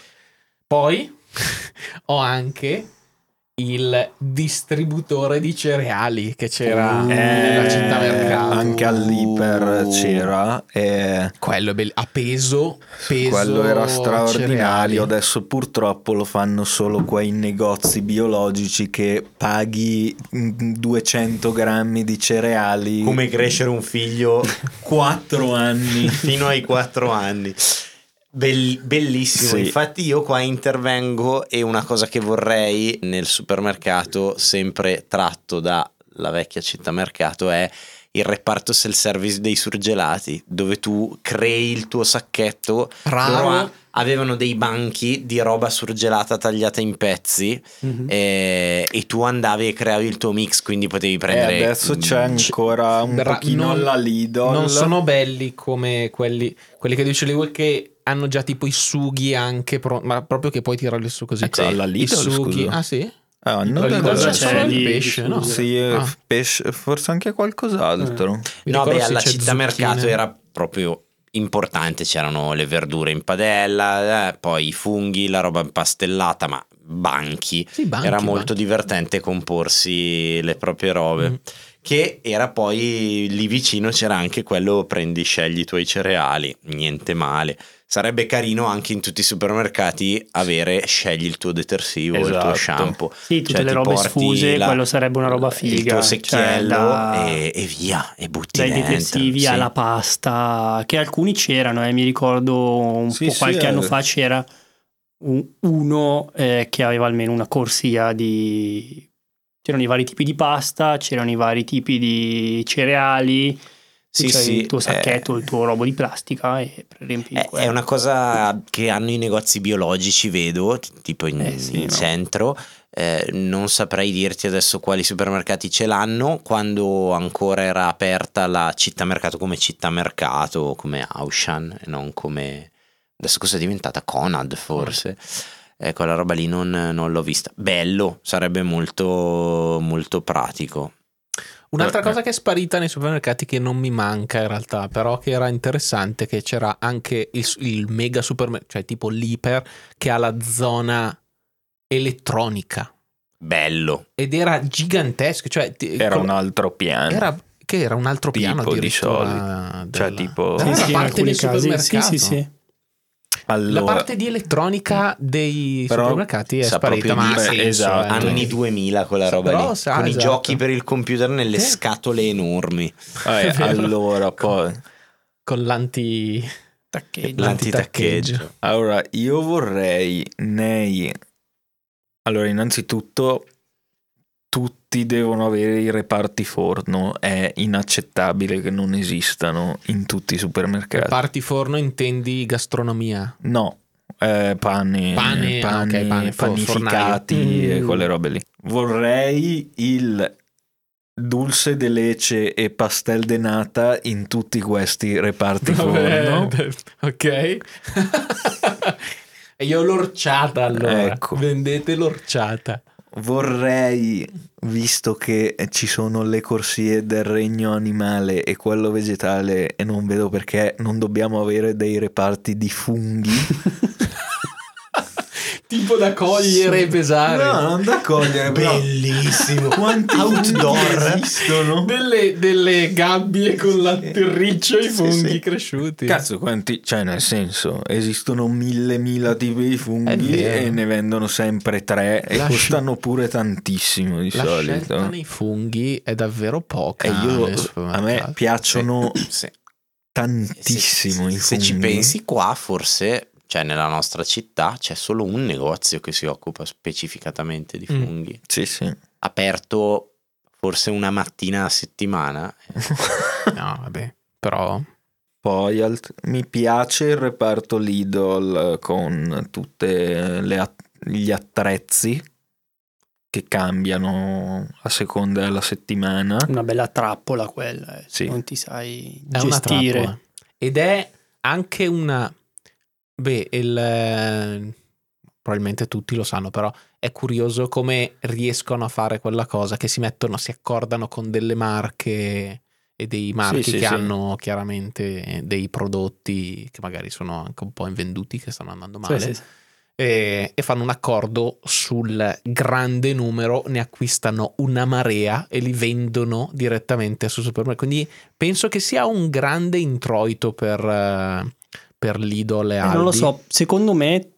Poi ho anche il distributore di cereali che c'era uh, nella città mercato. Anche all'Iper c'era. E quello è bello. A peso, peso. Quello era straordinario. Cereali. Adesso purtroppo lo fanno solo quei negozi biologici che paghi 200 grammi di cereali. Come crescere un figlio 4 anni. Fino ai 4 anni. Bell- bellissimo, sì. infatti io qua intervengo e una cosa che vorrei nel supermercato, sempre tratto dalla vecchia città mercato, è il reparto self-service dei surgelati, dove tu crei il tuo sacchetto. Raro. avevano dei banchi di roba surgelata tagliata in pezzi mm-hmm. e, e, tu andavi e creavi il tuo mix, quindi potevi prendere... E adesso c'è ancora un Bra- pochino non, alla Lidl. Non sono belli come quelli, quelli che dicevo che hanno già tipo i sughi anche, pro- ma proprio che puoi tirarli su così. Ecco, alla Lidl, I sughi. Scusa. Ah sì? Ah, non c'è, c'è il pesce, no? Sì, eh, ah. pesce, forse anche qualcos'altro. Eh. No, beh, alla città zucchine. mercato era proprio importante, c'erano le verdure in padella, eh, poi i funghi, la roba impastellata, ma banchi. Sì, banchi era molto banchi. divertente comporsi le proprie robe. Mm che era poi lì vicino c'era anche quello prendi scegli i tuoi cereali, niente male. Sarebbe carino anche in tutti i supermercati avere scegli il tuo detersivo, esatto. il tuo esatto. shampoo. Sì, tutte cioè, le robe sfuse, la, quello sarebbe una roba figa. Il tuo secchiello cioè, da, e, e, via, e butti dai dentro. Dai detersivi sì. alla pasta, che alcuni c'erano, eh, mi ricordo un sì, po' sì, qualche anno fa c'era uno eh, che aveva almeno una corsia di c'erano i vari tipi di pasta, c'erano i vari tipi di cereali. Sì, sì, il tuo sacchetto, eh, il tuo robo di plastica e riempi è, è una cosa che hanno i negozi biologici, vedo, tipo in, eh, sì, in no. centro. Eh, non saprei dirti adesso quali supermercati ce l'hanno quando ancora era aperta la città mercato come città mercato, come Auchan e non come adesso cosa è diventata Conad forse. Eh, quella roba lì non, non, l'ho vista. Bello, sarebbe molto, molto pratico. Un'altra cosa che è sparita nei supermercati che non mi manca in realtà, però che era interessante, che c'era anche il, il mega supermercato, cioè tipo l'Iper, che ha la zona elettronica. Bello. Ed era gigantesco. Cioè, era con, un altro piano. Era, che era un altro tipo piano di soldi. Della, cioè tipo... Sì, sì, parte del supermercato. Sì, sì, sì. Allora, la parte di elettronica dei supermercati è sparita, ma beh, senso, esatto. eh. anni 2000 quella roba però, lì, sa, con esatto. i giochi per il computer nelle sì. scatole enormi. Eh, allora, poi con l'anti taccheggio. L'antitaccheggio. Allora, io vorrei nei Allora, innanzitutto tutti devono avere i reparti forno, è inaccettabile che non esistano in tutti i supermercati. Reparti forno intendi gastronomia? No, eh, pane, pane, pane, okay, pane panificati mm. e quelle robe lì. Vorrei il dulce de leche e pastel de nata in tutti questi reparti Vabbè, forno. Ok. e io l'orciata allora. Ecco. Vendete l'orciata vorrei, visto che ci sono le corsie del regno animale e quello vegetale, e non vedo perché non dobbiamo avere dei reparti di funghi. tipo da cogliere e pesare. No, non da cogliere, bellissimo. Quanti outdoor esistono? Delle, delle gabbie con l'atterriccio e i funghi cresciuti. Cazzo, quanti, cioè nel senso, esistono mille mila tipi di funghi e ne vendono sempre tre e la costano sci- pure tantissimo di la solito. La nei funghi è davvero poca. E io, a me piacciono sì. tantissimo se, se, se ci pensi qua, forse cioè nella nostra città c'è solo un negozio che si occupa specificatamente di mm. funghi. Mm. Sì, sì. Aperto forse una mattina a settimana. no, vabbè, però... Poi alt- mi piace il reparto Lidl con tutti gli attrezzi che cambiano a seconda della settimana. Una bella trappola quella, eh. sì. non ti sai è gestire. Ed è anche una Beh, il, eh, probabilmente tutti lo sanno, però è curioso come riescono a fare quella cosa che si mettono, si accordano con delle marche e dei marchi sì, che sì, hanno sì. chiaramente dei prodotti che magari sono anche un po' invenduti, che stanno andando male. E, e, fanno un accordo sul grande numero, ne acquistano una marea e li vendono direttamente sul supermercato. Quindi penso che sia un grande introito per, eh, per Lidl e eh, Non lo so, secondo me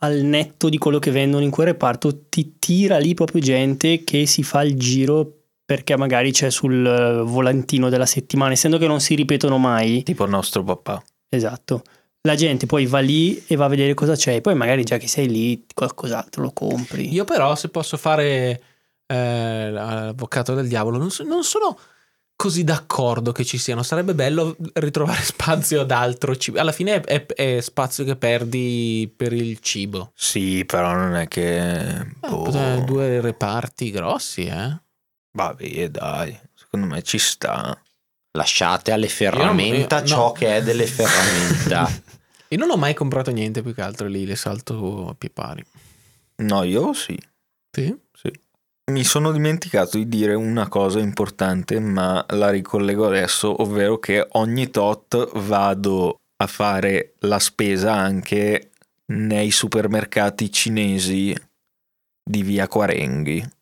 al netto di quello che vendono in quel reparto ti tira lì proprio gente che si fa il giro perché magari c'è sul eh, volantino della settimana, essendo che non si ripetono mai. Tipo il nostro papà. Esatto. La gente poi va lì e va a vedere cosa c'è, poi magari già che sei lì qualcos'altro lo compri. Io però se posso fare eh, l'avvocato del diavolo, non, so, non sono così d'accordo che ci siano. Sarebbe bello ritrovare spazio ad altro cibo. Alla fine è, è, è, spazio che perdi per il cibo. Sì, però non è che. Eh, boh. Due reparti grossi, eh. Vabbè, dai. Secondo me ci sta. Lasciate alle ferramenta io, io, ciò no. che è delle ferramenta. io non ho mai comprato niente più che altro lì, le salto a pie pari. No, io sì. Sì? Mi sono dimenticato di dire una cosa importante, ma la ricollego adesso, ovvero che ogni tot vado a fare la spesa anche nei supermercati cinesi di via Quarenghi.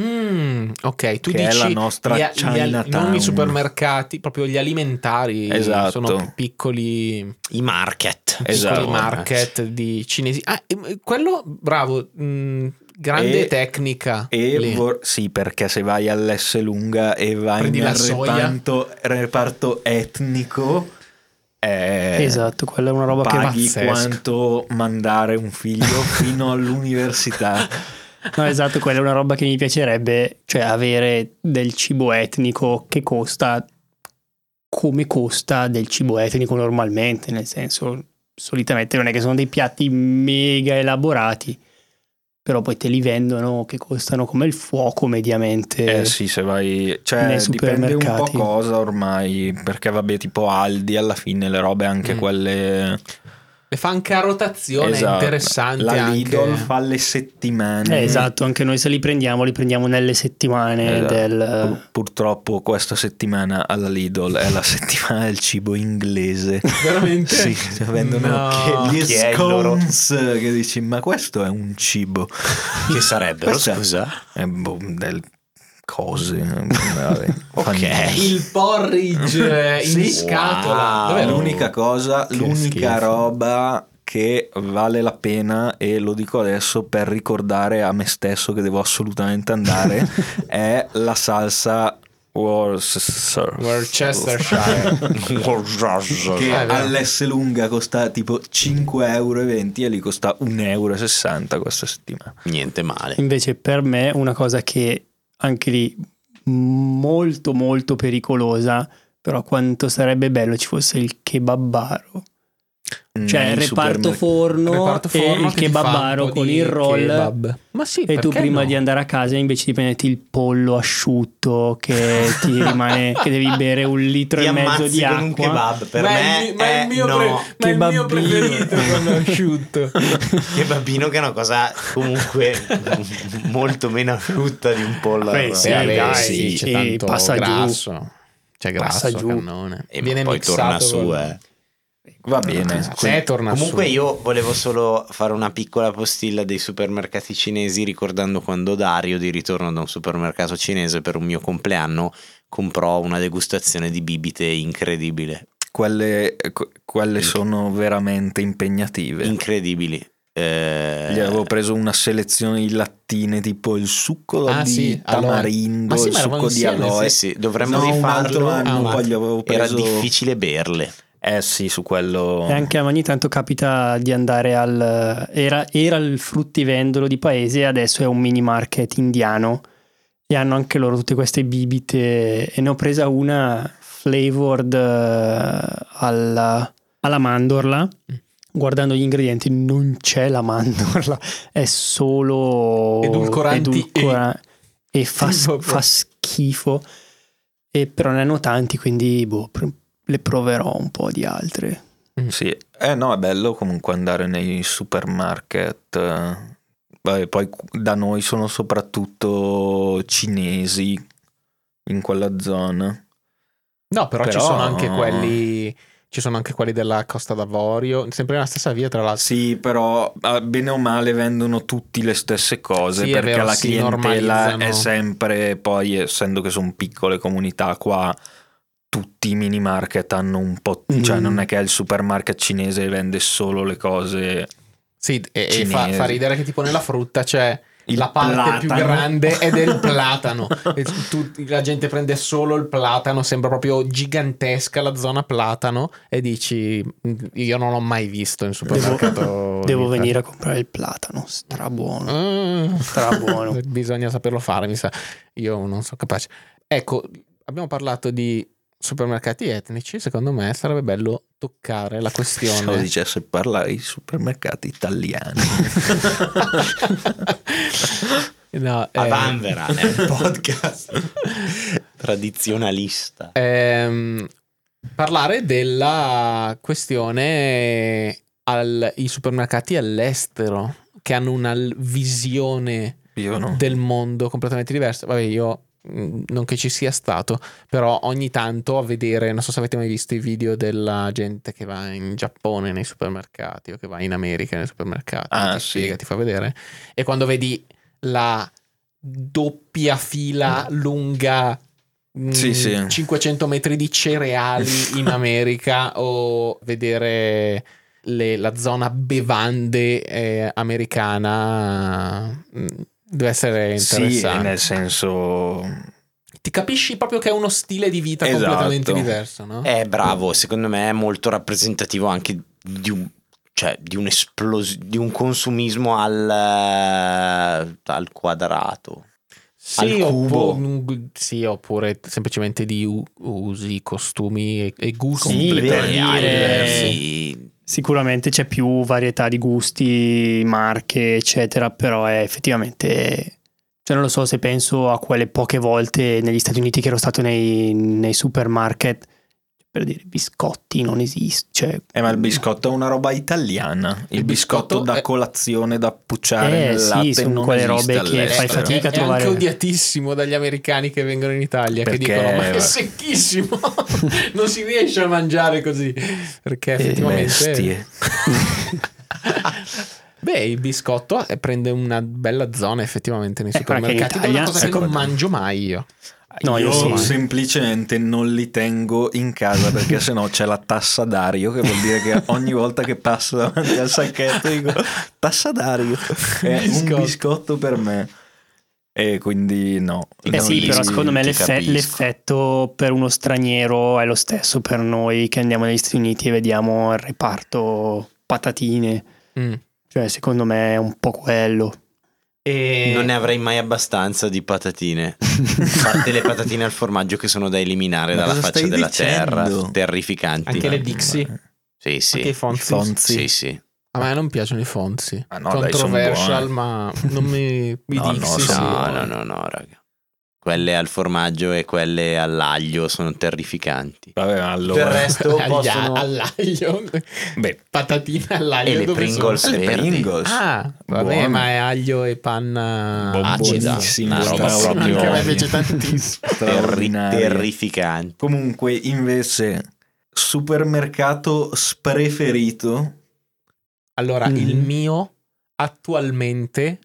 Mm, ok, tu che dici è la nostra gli, gli, non i supermercati, proprio gli alimentari esatto. sono piccoli i market, esatto. i market di cinesi. Ah, quello bravo, mh, mm, grande e, tecnica. E vor- sì, perché se vai all'S lunga e vai Prendi nel reparto, reparto, etnico. Eh, esatto, quella è una roba paghi che quanto mandare un figlio fino all'università. No, esatto, quella è una roba che mi piacerebbe, cioè avere del cibo etnico che costa come costa del cibo etnico normalmente, nel senso solitamente non è che sono dei piatti mega elaborati, però poi te li vendono che costano come il fuoco mediamente. Eh sì, se vai, cioè dipende un po' cosa ormai, perché vabbè tipo Aldi alla fine le robe anche mm. quelle le fa anche a rotazione, esatto. interessante. La Lidl anche... fa le settimane. Eh, esatto, anche noi se li prendiamo, li prendiamo nelle settimane esatto. del... Purtroppo questa settimana alla Lidl è la settimana del cibo inglese. Veramente? sì, vendono no. gli scones che dici, ma questo è un cibo. Che sarebbero, scusa? È boh, del cose. ok. Il porridge in sì. scatola. Wow. L'unica cosa, che l'unica schifo. roba che vale la pena e lo dico adesso per ricordare a me stesso che devo assolutamente andare è la salsa Worcestershire che all'S lunga costa tipo 5,20 euro e lì costa 1,60 euro questa settimana niente male invece per me una cosa che anche lì molto molto pericolosa, però quanto sarebbe bello ci fosse il kebabaro. Cioè il reparto forno, reparto forno, e il kebabaro con il roll. Kebab. Ma sì, e tu prima no? di andare a casa invece di prenderti il pollo asciutto che ti rimane che devi bere un litro ti e mezzo di acqua. un kebab per ma me è, ma è il mio, no. pre- ma è il mio preferito quello asciutto. Kebabino che è una cosa comunque molto meno asciutta di un pollo. Beh, sì, dai, sì, c'è tanto passa grasso. Giù. C'è grasso passa giù. cannone. E viene poi torna su, eh. Va bene. Se torna Comunque su. io volevo solo fare una piccola postilla dei supermercati cinesi ricordando quando Dario di ritorno da un supermercato cinese per un mio compleanno comprò una degustazione di bibite incredibile. Quelle, quelle sono veramente impegnative. Incredibili. Eh... Gli avevo preso una selezione di lattine tipo il succo ah, di sì, tamarindo, allora... sì, il succo di aloe. Sì, sì, dovremmo no, rifarlo. Anno, ah, poi gli avevo preso... Era difficile berle. Eh sì, su quello. E anche a ogni tanto capita di andare al. Era, era il fruttivendolo di paese, adesso è un mini market indiano. E hanno anche loro tutte queste bibite. E ne ho presa una flavored uh, alla, alla mandorla. Guardando gli ingredienti, non c'è la mandorla, è solo edulcoranti edulcora- e, e fa, fa, schifo. E però ne hanno tanti, quindi boh, le proverò un po' di altre. Mm. Sì, eh no, è bello comunque andare nei supermarket. Beh, poi da noi sono soprattutto cinesi in quella zona. No, però, però... ci sono anche quelli ci sono anche quelli della Costa d'Avorio, sempre nella stessa via tra l'altro. Sì, però ah, bene o male vendono tutti le stesse cose sì, perché vero, la clientela è sempre, poi essendo che sono piccole comunità qua, tutti i mini market hanno un po', mm. cioè non è che è il supermarket cinese vende solo le cose. Sì, e, e fa, fa, ridere che tipo nella frutta c'è il la parte platano. più grande è del platano. tu, la gente prende solo il platano, sembra proprio gigantesca la zona platano e dici io non l'ho mai visto in supermercato. Devo, devo venire a comprare il platano, strabuono. Mm. Strabuono. Bisogna saperlo fare, mi sa. Io non sono capace. Ecco, abbiamo parlato di supermercati etnici, secondo me sarebbe bello toccare la questione. Se dicesse parlare di supermercati italiani. no, eh... A Vanvera nel podcast tradizionalista. Ehm, parlare della questione ai supermercati all'estero che hanno una visione no. del mondo completamente diversa. Vabbè, io non che ci sia stato, però ogni tanto a vedere, non so se avete mai visto i video della gente che va in Giappone nei supermercati o che va in America nei supermercati, ah, ti sì. spiega, ti fa vedere, e quando vedi la doppia fila lunga mm, sì, sì. 500 metri di cereali in America o vedere le, la zona bevande eh, americana mm, Deve essere interessante. Sì, nel senso... Ti capisci proprio che è uno stile di vita esatto. completamente diverso, no? È bravo, secondo me è molto rappresentativo anche di un, cioè, di un, esplos- di un consumismo al, al quadrato. Sì, oppure, sì, oppure semplicemente di usi, costumi e, e gusti. Sì, dire, sì Sicuramente c'è più varietà di gusti, marche, eccetera, però è effettivamente... Cioè non lo so se penso a quelle poche volte negli Stati Uniti che ero stato nei, nei supermarket per dire biscotti non esiste. Cioè, eh, ma il biscotto è una roba italiana. Il, il biscotto, biscotto, da è... colazione da pucciare eh, nel sì, latte sono quelle robe che fai fatica a trovare. È anche odiatissimo dagli americani che vengono in Italia perché... che dicono "Ma è secchissimo". non si riesce a mangiare così perché eh, effettivamente Beh, il biscotto eh, prende una bella zona effettivamente nei eh, supermercati. È una cosa che non mangio mai io. No, io, io semplicemente non li tengo in casa perché sennò c'è la tassa Dario, che vuol dire che ogni volta che passo davanti al sacchetto dico tassa Dario, è biscotto. un biscotto per me. E quindi no. Eh sì, però secondo me l'effe- l'effetto per uno straniero è lo stesso per noi che andiamo negli Stati Uniti e vediamo il reparto patatine. Mm. Cioè, secondo me è un po' quello. E... Non ne avrei mai abbastanza di patatine. A parte le patatine al formaggio che sono da eliminare Ma dalla faccia della dicendo? terra. Terrificanti. Anche le Dixie. Sì, sì. Anche i Fonzi. I fonzi. Sì, sì. A me non piacciono i Fonzi. Ah, no, Controversial, dai, ma non mi, mi no, Dixie. No, sì. no, no, no, no, raga. Quelle al formaggio e quelle all'aglio sono terrificanti. Vabbè, allora. Il resto possono... all'aglio. Beh, patatine all'aglio. E le Pringles sono? Le Pringles. Ah, vabbè, Buono. ma è aglio e panna acida. Una roba proprio. Anche a me piace tantissimo. Terri- terrificante. Comunque, invece supermercato spreferito? Allora, mm. il mio attualmente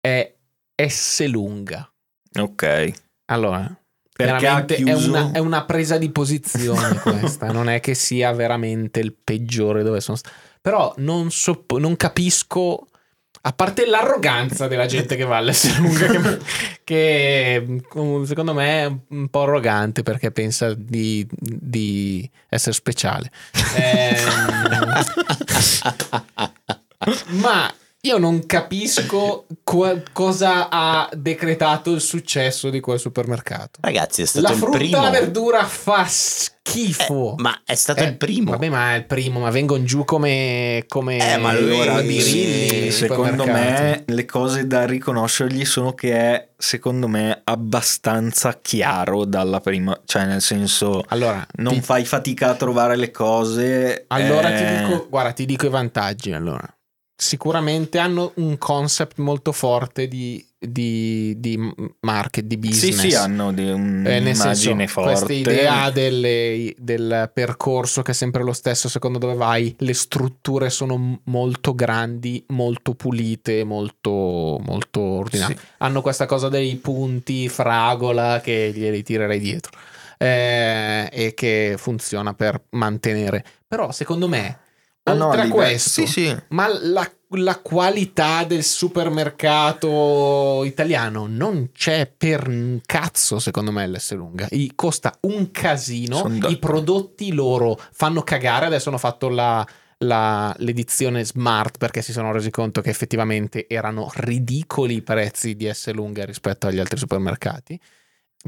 è S lunga. Ok. Allora, perché è una, è una, presa di posizione questa, non è che sia veramente il peggiore dove sono stato. Però non, so, non capisco a parte l'arroganza della gente che va all'S lunga, che, che, secondo me è un po' arrogante perché pensa di, di essere speciale. Eh, ma io non capisco co- cosa ha decretato il successo di quel supermercato. Ragazzi, è stato la il primo. La frutta e la verdura fa schifo. Eh, ma è stato eh, il primo. Vabbè, ma è il primo, ma vengono giù come. come eh, ma allora birilli. Secondo me, le cose da riconoscergli sono che è, secondo me, abbastanza chiaro dalla prima. Cioè, nel senso, allora, non ti... fai fatica a trovare le cose. Allora ti eh. dico, guarda, ti dico i vantaggi. Allora sicuramente hanno un concept molto forte di, di, di market, di business. Sì, sì, hanno di un'immagine eh, forte. Questa idea delle, del percorso che è sempre lo stesso secondo dove vai, le strutture sono molto grandi, molto pulite, molto, molto ordinate. Sì. Hanno questa cosa dei punti fragola che glieli tirerei dietro. Eh, e che funziona per mantenere. Però secondo me Oltre no, a questo, sì, sì. ma la, la, qualità del supermercato italiano non c'è per un cazzo, secondo me, l'S lunga. I, costa un casino. I prodotti loro fanno cagare. Adesso hanno fatto la, la, l'edizione smart perché si sono resi conto che effettivamente erano ridicoli i prezzi di S lunga rispetto agli altri supermercati.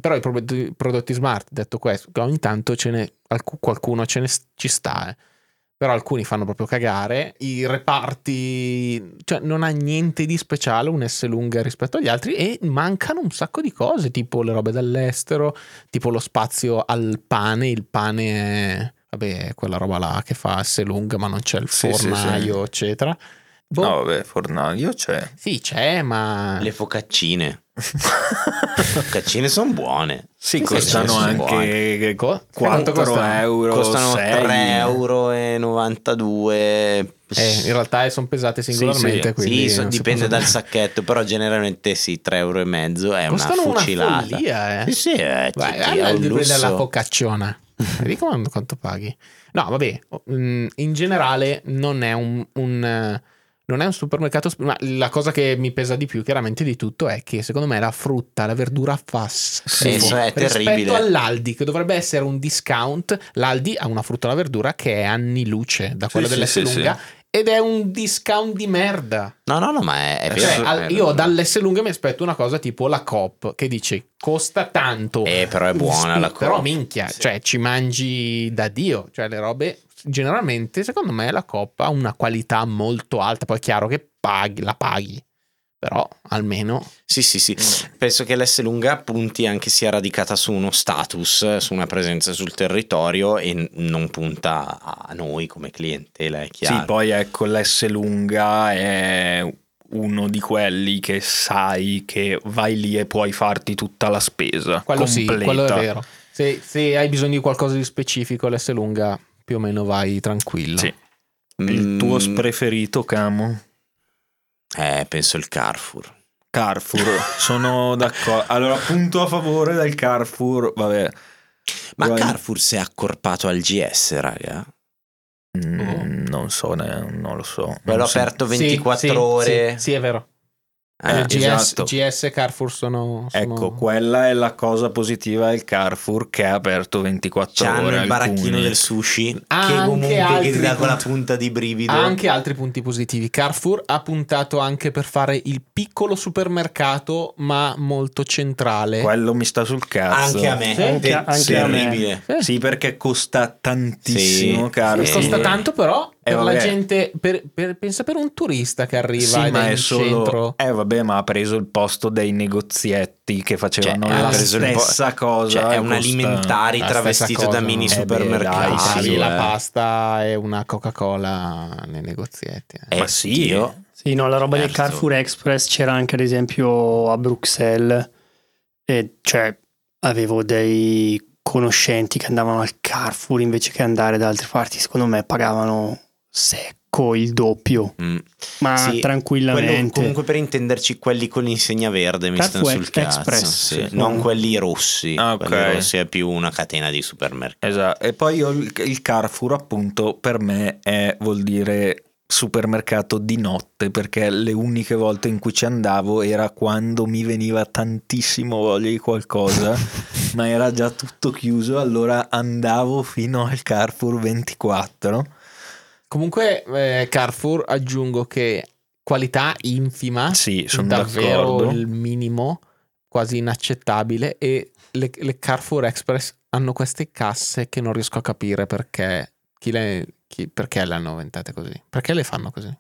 Però i prodotti, prodotti smart, detto questo, ogni tanto ce n'è, qualcuno ce ne, ci sta. Eh però alcuni fanno proprio cagare. I reparti, cioè non ha niente di speciale un S lunga rispetto agli altri e mancano un sacco di cose, tipo le robe dall'estero, tipo lo spazio al pane, il pane è, vabbè, quella roba là che fa S lunga ma non c'è il fornaio, sì, sì. eccetera. Boh. No, vabbè, fornaio c'è. Sì, c'è, ma... Le focaccine. Focaccine sono buone. Sì, costano anche Co- 4 costano? euro. Costano 3,92 euro. E eh, in realtà sono pesate singolarmente. Sì, sì. sì dipende dal sacchetto, però generalmente sì, 3,5 euro e mezzo è costano una fucilata. Una follia, eh. Sì, sì, è, Vai, è di prendere la focacciona. Vedi quanto paghi? No, vabbè, mm, in generale non è un, un non è un supermercato, ma la cosa che mi pesa di più chiaramente di tutto è che secondo me la frutta, la verdura fa schifo. Sì, è terribile. Rispetto all'Aldi che dovrebbe essere un discount, l'Aldi ha una frutta e la verdura che è anni luce da quella sì, dell'S sì, lunga sì, ed è un discount di merda. No, no, no, ma è, è cioè, al, io dall'S lunga mi aspetto una cosa tipo la Coop che dice costa tanto. Eh, però è buona la Coop. Però minchia, cioè ci mangi da Dio, cioè le robe generalmente secondo me la coppa ha una qualità molto alta, poi è chiaro che paghi, la paghi, però almeno... Sì, sì, sì, penso che l'S lunga punti anche sia radicata su uno status, su una presenza sul territorio e non punta a noi come clientela, è chiaro. Sì, poi ecco l'S lunga è uno di quelli che sai che vai lì e puoi farti tutta la spesa. Quello completa. sì, quello è vero. Se, se hai bisogno di qualcosa di specifico, l'S lunga più o meno vai tranquillo. Sì. Il mm. tuo preferito, Camo? Eh, penso il Carrefour. Carrefour, sono d'accordo. Allora, punto a favore del Carrefour, vabbè. Ma Vai... Carrefour si è accorpato al GS, raga? Mm, oh. Non so, non lo so. Quello aperto 24 sì, ore. Sì, sì, è vero. Eh, GS, esatto. GS e Carrefour sono, sono, Ecco, quella è la cosa positiva del Carrefour che è aperto 24 C'hanno ore. il baracchino del sushi anche che comunque che ti dà quella punta di brivido. Anche altri punti positivi. Carrefour ha puntato anche per fare il piccolo supermercato ma molto centrale. Quello mi sta sul cazzo. Anche a me. Sì, anche, anche a me. Sì, perché costa tantissimo sì, Carrefour. Costa tanto però per eh, la gente, per, per, pensa per un turista che arriva sì, ma è solo, centro. Eh vabbè, ma ha preso il posto dei negozietti che facevano cioè, la stessa po- cosa. Cioè, è un alimentari travestito da mini eh supermercati. Sì, la pasta e una Coca-Cola nei negozietti. Eh. Ma sì, io... Sì, no, la roba certo. del Carrefour Express c'era anche ad esempio a Bruxelles. E cioè avevo dei conoscenti che andavano al Carrefour invece che andare da altre parti, secondo me pagavano secco il doppio. Mm. Ma sì, tranquillamente. Quello, comunque per intenderci quelli con l'insegna verde mi stanno sul cazzo. Express, sì. Sì. Non quelli rossi. Ah, okay. Quelli rossi è più una catena di supermercati. Esatto. E poi il, il Carrefour appunto per me è, vuol dire supermercato di notte perché le uniche volte in cui ci andavo era quando mi veniva tantissimo voglia di qualcosa ma era già tutto chiuso allora andavo fino al Carrefour 24 comunque eh, Carrefour aggiungo che qualità infima sì, sono davvero d'accordo. il minimo quasi inaccettabile e le, le Carrefour Express hanno queste casse che non riesco a capire perché chi le chi, perché le hanno inventate così? Perché le fanno così?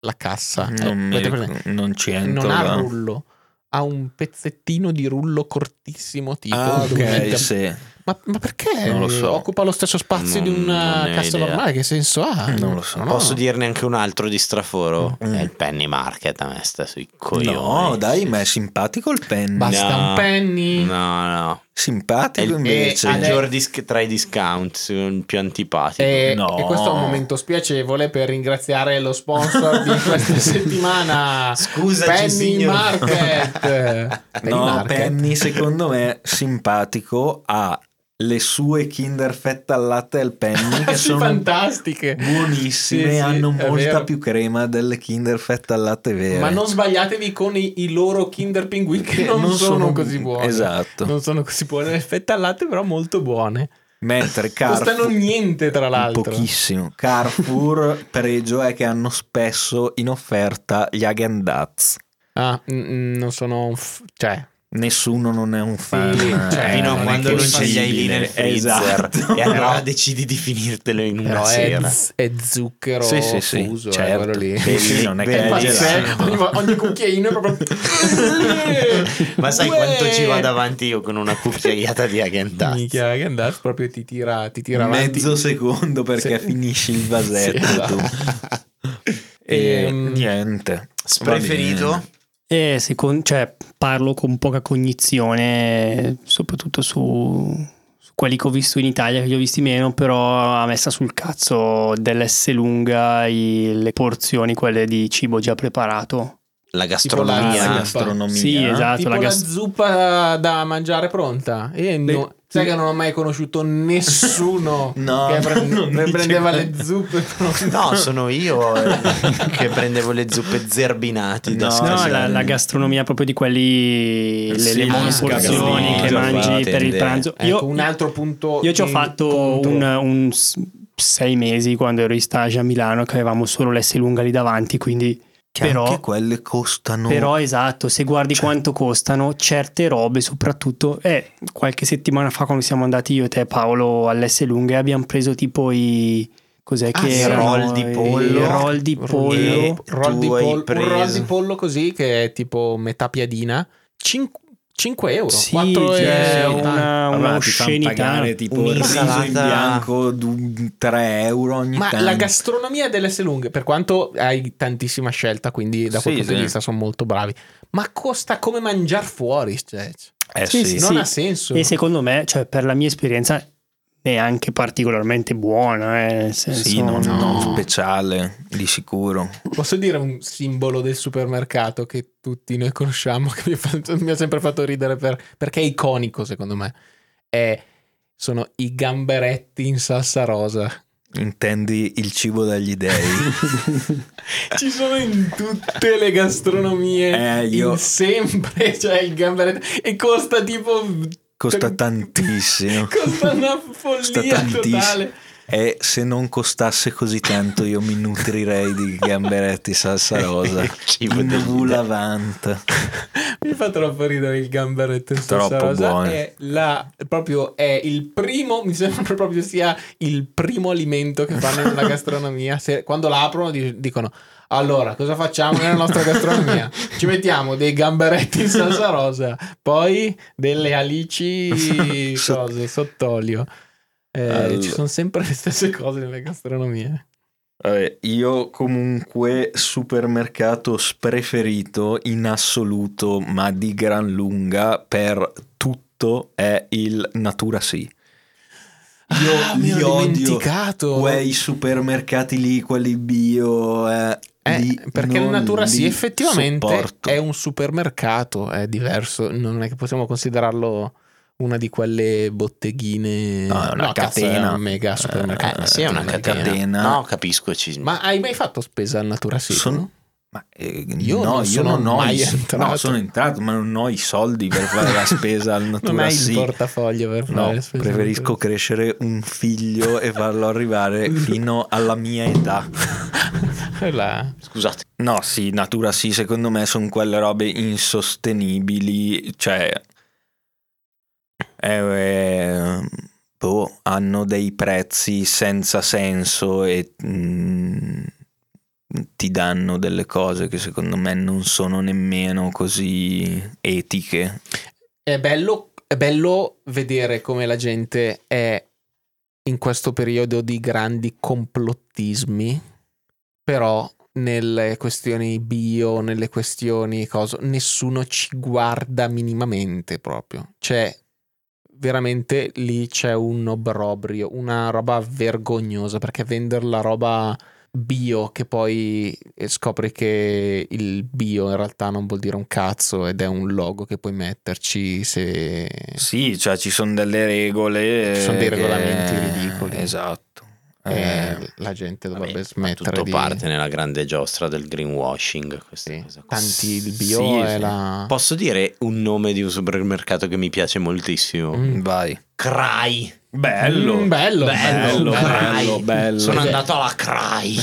La cassa. Non, eh, mi, non ci entro. Non ha rullo. Ha un pezzettino di rullo cortissimo tipo. Ah, ok, sì. Ma, ma, perché non lo so. occupa lo stesso spazio non, di una cassa idea. normale? Che senso ha? Non lo so. No. Posso dirne anche un altro di straforo? Mm. È il penny market, a me sta sui coglioni. No, dai, ma è simpatico il penny. Basta no, un penny. No, no. Simpatico il, invece. È il tra i discount, più antipatico. E, no. e questo è un momento spiacevole per ringraziare lo sponsor di questa settimana. Scusa, Penny signor. Market. Penny no, Market. Penny secondo me simpatico ha le sue Kinder fette al latte al penny che sono fantastiche. buonissime sì, hanno molta più crema delle Kinder fette al latte vere. Ma non sbagliatevi con i, i loro Kinder Pinguin che non, non sono, sono, così buone. Esatto. Non sono così buone. Le fette al latte però molto buone. Mentre Carrefour costano niente tra l'altro. pochissimo. Carrefour pregio è che hanno spesso in offerta gli Hagen-Dazs ah n- non sono f- cioè Nessuno non è un fan, sì, cioè, fino a quando non ce li hai lì nel freezer esatto. e allora decidi di finirtelo in una Però sera. È, è zucchero sì, sì, sì. fuso, certo. lì. Sì, non è che è pazzesco. Ogni, ogni cucchiaino è proprio Ma sai Uè. quanto ci vado avanti io con una cucchiaiata di Hagen Dazs? Minchia Hagen Dazs proprio ti tira, ti tira mezzo secondo perché finisci il vasetto esatto. e ehm, niente. Preferito? E secondo, cioè, parlo con poca cognizione, soprattutto su, su, quelli che ho visto in Italia, che li ho visti meno, però a me sta sul cazzo dell'S lunga i, le porzioni, quelle di cibo già preparato. La gastronomia. La gastronomia. Sì, esatto. Tipo la, gas- la zuppa da mangiare pronta. E no, Sai che non ho mai conosciuto nessuno no, che pre- prendeva le zuppe. no, sono io eh, che prendevo le zuppe zerbinati. No, no la, la, gastronomia proprio di quelli, le, sì, le porzioni che mangi per il pranzo. Ecco, io, un altro punto. Io ci ho fatto un, un, sei mesi quando ero in stage a Milano che avevamo solo l'S lunga lì davanti, quindi che però, anche quelle costano. Però esatto, se guardi cioè. quanto costano, certe robe, soprattutto, eh, qualche settimana fa quando siamo andati io e te Paolo all'S Lunghe abbiamo preso tipo i... Cos'è ah, che sì, erano? roll di pollo, roll di pollo, roll di pollo, un roll di pollo così che è tipo metà piadina, 5 5 euro, sì, 4 cioè euro. Una, una oscenità. tipo un riso in bianco 3 euro ogni Ma tanto. la gastronomia delle lunghe, per quanto hai tantissima scelta, quindi da quel sì, punto di vista sono molto bravi, ma costa come mangiare fuori. Cioè. Eh sì, sì, non ha senso. E secondo me, cioè, per la mia esperienza, neanche particolarmente buona, eh, nel senso, sì, non, no. non, speciale, di sicuro. Posso dire un simbolo del supermercato che tutti noi conosciamo, che mi, fatto, mi ha sempre fatto ridere per, perché è iconico secondo me, è, sono i gamberetti in salsa rosa. Intendi il cibo dagli dei? Ci sono in tutte le gastronomie, eh, io... sempre c'è cioè il gamberetto e costa tipo Costa tantissimo. Costa una follia Costa. E se non costasse così tanto io mi nutrirei di gamberetti salsa rosa. in Vulavant. mi fa troppo ridere il gamberetto in salsa troppo rosa. Buono. È, la, proprio, è il primo, mi sembra proprio sia il primo alimento che fanno nella gastronomia. Se, quando la aprono dicono allora, cosa facciamo nella nostra gastronomia? Ci mettiamo dei gamberetti in salsa rosa, poi delle alici cose, sott'olio. Eh, allora. Ci sono sempre le stesse cose nelle gastronomie. Vabbè, io comunque supermercato preferito in assoluto, ma di gran lunga per tutto è il Natura Sì. Io ah, li odio quei supermercati lì, quelli bio. Eh, eh, perché in natura sì, effettivamente sopporto. è un supermercato, è diverso, non è che possiamo considerarlo una di quelle botteghine no, è una no, catena un mega supermercato eh, sì è una catena. catena. no capisco ci... ma hai mai fatto spesa al Natura City? Sono... Ma, eh, io no, non io non ho mai i, entrato. No, sono entrato, ma non ho i soldi per fare la spesa al Natura Non hai sì. il portafoglio per no, fare spesa. Preferisco crescere un figlio e farlo arrivare fino alla mia età. La... Scusate. No, sì, Natura sì, secondo me sono quelle robe insostenibili, cioè eh, boh, hanno dei prezzi senza senso e mh, mm, ti danno delle cose che secondo me non sono nemmeno così etiche. È bello, è bello vedere come la gente è in questo periodo di grandi complottismi, però nelle questioni bio, nelle questioni cosa, nessuno ci guarda minimamente proprio. Cioè, veramente lì c'è un obbrobrio, una roba vergognosa perché vendere la roba bio che poi scopri che il bio in realtà non vuol dire un cazzo ed è un logo che puoi metterci se... Sì, cioè ci sono delle regole. Ci sono dei regolamenti ridicoli. Esatto. Eh, la gente dovrebbe vabbè, smettere tutto di... parte nella grande giostra del greenwashing sì. tanti il bio sì, è sì. la posso dire un nome di un supermercato che mi piace moltissimo mm. vai Cry bello mm, bello, bello, bello, bello, bello, sono andato alla Cry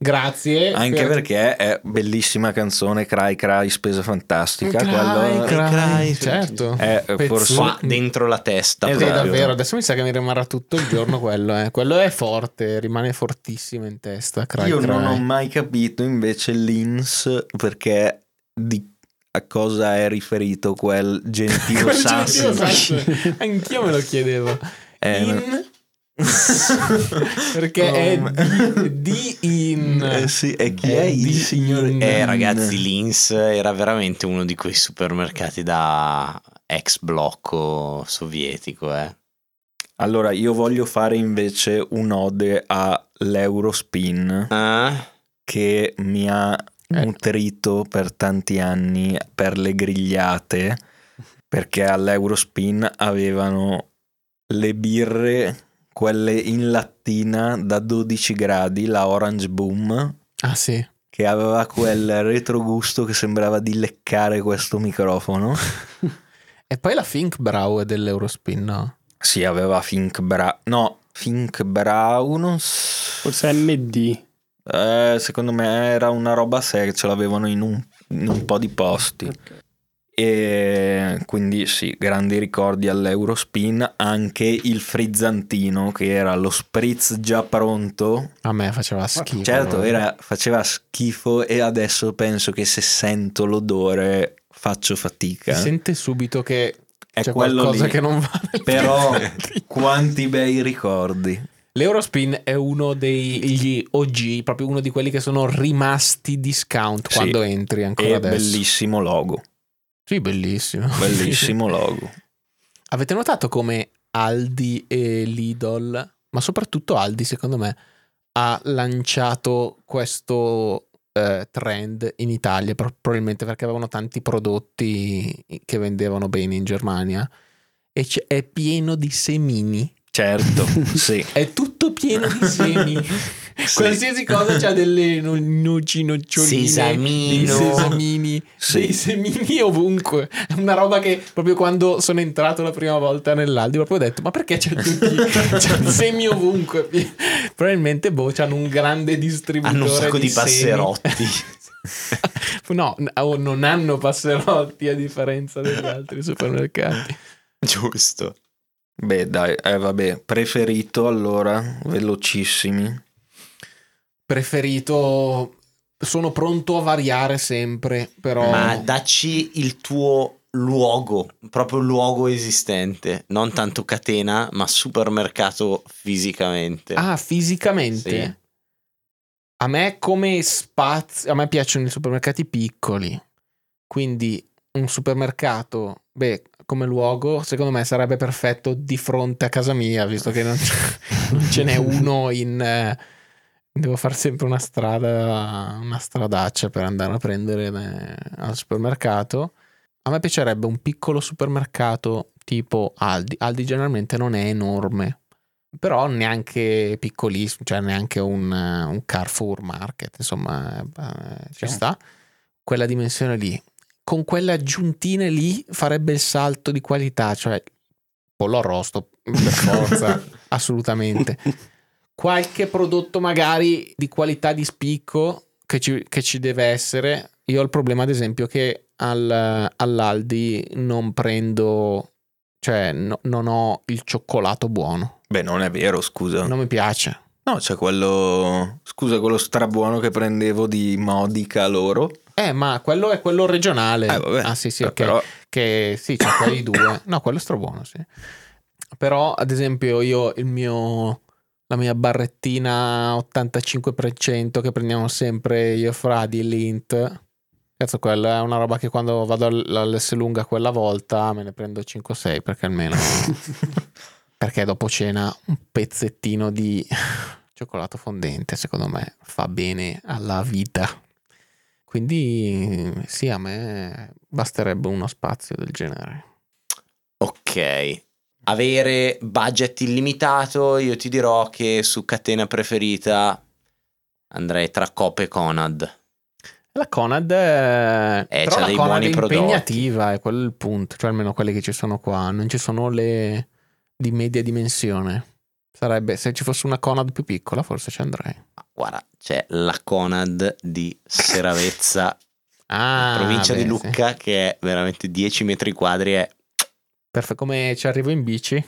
Grazie. Anche per... perché è bellissima canzone, Cry Cry, spesa fantastica. Cry, quello... cry, cry, certo. È forse qua dentro la testa. Esatto, davvero. Adesso mi sa che mi rimarrà tutto il giorno quello. Eh. Quello è forte, rimane fortissimo in testa. Cry, Io cry. non ho mai capito invece l'ins perché di a cosa è riferito quel gentile sasso. Anch'io me lo chiedevo. Eh, in perché oh, è di, di in eh sì, e chi è, è il signore eh ragazzi Lins era veramente uno di quei supermercati da ex blocco sovietico eh. allora io voglio fare invece un'ode all'Eurospin ah. che mi ha eh. nutrito per tanti anni per le grigliate perché all'Eurospin avevano le birre quelle in lattina da 12 gradi, la Orange Boom. Ah sì. Che aveva quel retrogusto che sembrava di leccare questo microfono. e poi la Fink Brow è dell'Eurospin, no? Sì, aveva Fink Brow. No, Fink Brow non Forse MD. Eh, secondo me era una roba seria, ce l'avevano in un, in un po' di posti. Okay. E quindi sì, grandi ricordi all'Eurospin, anche il frizzantino che era lo spritz già pronto. A me faceva schifo. Certo, era, faceva schifo e adesso penso che se sento l'odore faccio fatica. Si sente subito che è c'è qualcosa lì. che non va. Però quanti bei ricordi. L'Eurospin è uno degli OG, proprio uno di quelli che sono rimasti discount sì, quando entri ancora adesso. bellissimo logo. Sì, bellissimo. Bellissimo logo. Avete notato come Aldi e Lidl, ma soprattutto Aldi secondo me, ha lanciato questo eh, trend in Italia, probabilmente perché avevano tanti prodotti che vendevano bene in Germania e c- è pieno di semini. Certo, sì. È tutto pieno di semi. sì. Qualsiasi cosa c'ha delle noci, noccioline, Sesamino. dei sesamini, sì. dei semini ovunque. È una roba che proprio quando sono entrato la prima volta nell'Aldi proprio ho detto ma perché c'è tutti c'è semi ovunque? Probabilmente boh, hanno un grande distributore Hanno un sacco di, di passerotti. no, non hanno passerotti a differenza degli altri supermercati. Giusto. Beh, dai, eh, vabbè, preferito allora, velocissimi. Preferito, sono pronto a variare sempre, però... Ma dacci il tuo luogo, proprio luogo esistente, non tanto catena, ma supermercato fisicamente. Ah, fisicamente? Sì. A me come spazio, a me piacciono i supermercati piccoli, quindi un supermercato Beh, come luogo, secondo me sarebbe perfetto di fronte a casa mia, visto che non, non ce n'è uno in... Eh, devo fare sempre una strada, una stradaccia per andare a prendere eh, al supermercato. A me piacerebbe un piccolo supermercato tipo Aldi. Aldi generalmente non è enorme, però neanche piccolissimo, cioè neanche un, un Carrefour Market, insomma, eh, ci sta. Quella dimensione lì. Con quelle aggiuntine lì farebbe il salto di qualità, cioè pollo arrosto per forza, assolutamente. Qualche prodotto magari di qualità di spicco che ci, che ci deve essere. Io ho il problema, ad esempio, che al, all'Aldi non prendo, cioè no, non ho il cioccolato buono. Beh, non è vero, scusa. Non mi piace. No, c'è quello, scusa, quello strabuono che prendevo di Modica loro. Eh, ma quello è quello regionale. Eh, vabbè. Ah, sì, sì, ok. Però... Che sì, c'è quelli due. No, quello è strabuono, sì. Però, ad esempio, io il mio la mia barrettina 85% che prendiamo sempre io fra di Lint Cazzo, quella è una roba che quando vado all'S lunga quella volta me ne prendo 5-6 perché almeno. perché dopo cena un pezzettino di cioccolato fondente, secondo me, fa bene alla vita. Quindi sì, a me basterebbe uno spazio del genere. Ok. Avere budget illimitato, io ti dirò che su catena preferita andrei tra Coop e Conad. La Conad è, eh, c'ha dei Conad buoni prodotti. impegnativa, è quello il punto, cioè almeno quelle che ci sono qua, non ci sono le di media dimensione. Sarebbe se ci fosse una Conad più piccola, forse ci andrei. Guarda, c'è la Conad di Seravezza, ah, provincia beh, di Lucca, sì. che è veramente 10 metri quadri. È... Perfetto, come ci arrivo in bici?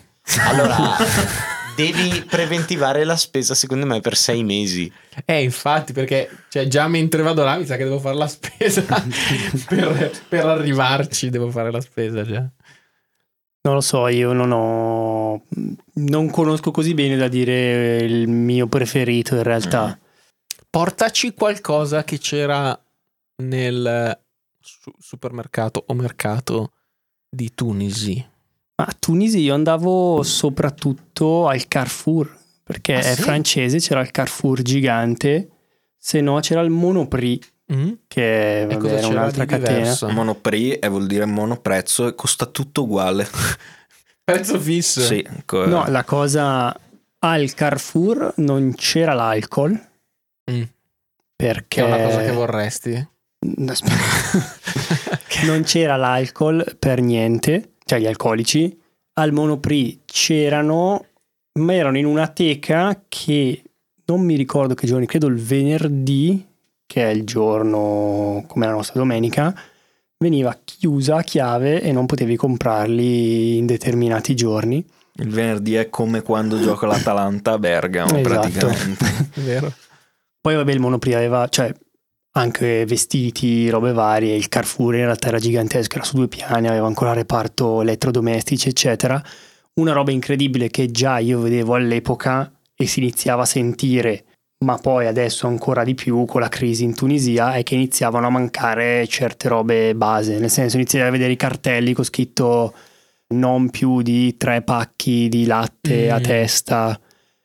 Allora, devi preventivare la spesa secondo me per sei mesi. Eh, infatti, perché cioè, già mentre vado là mi sa che devo fare la spesa per, per, arrivarci, devo fare la spesa già. Non lo so, io non ho... non conosco così bene da dire il mio preferito in realtà. Mm. Portaci qualcosa che c'era nel supermercato o mercato di Tunisi. A Tunisi io andavo soprattutto al Carrefour, perché ah, è sì? francese, c'era il Carrefour gigante, se no c'era il Monoprix. Mm. Che vabbè, era un'altra catena. Monoprix è, vuol dire monoprezzo e costa tutto uguale. Prezzo fisso? Sì. Co- no, la cosa al Carrefour non c'era l'alcol. Mm. Perché... Che è una cosa che vorresti? non c'era l'alcol per niente cioè gli alcolici, al Monoprix c'erano, ma erano in una teca che non mi ricordo che giorni, credo il venerdì, che è il giorno come la nostra domenica, veniva chiusa a chiave e non potevi comprarli in determinati giorni. Il venerdì è come quando gioca l'Atalanta a Bergamo, esatto. praticamente. Vero. Poi vabbè il Monoprix aveva, cioè anche vestiti, robe varie. Il Carrefour in realtà era gigantesco, era su due piani, aveva ancora reparto elettrodomestici, eccetera. Una roba incredibile che già io vedevo all'epoca e si iniziava a sentire, ma poi adesso ancora di più con la crisi in Tunisia, è che iniziavano a mancare certe robe base, nel senso iniziavi a vedere i cartelli con scritto non più di tre pacchi di latte mm. a testa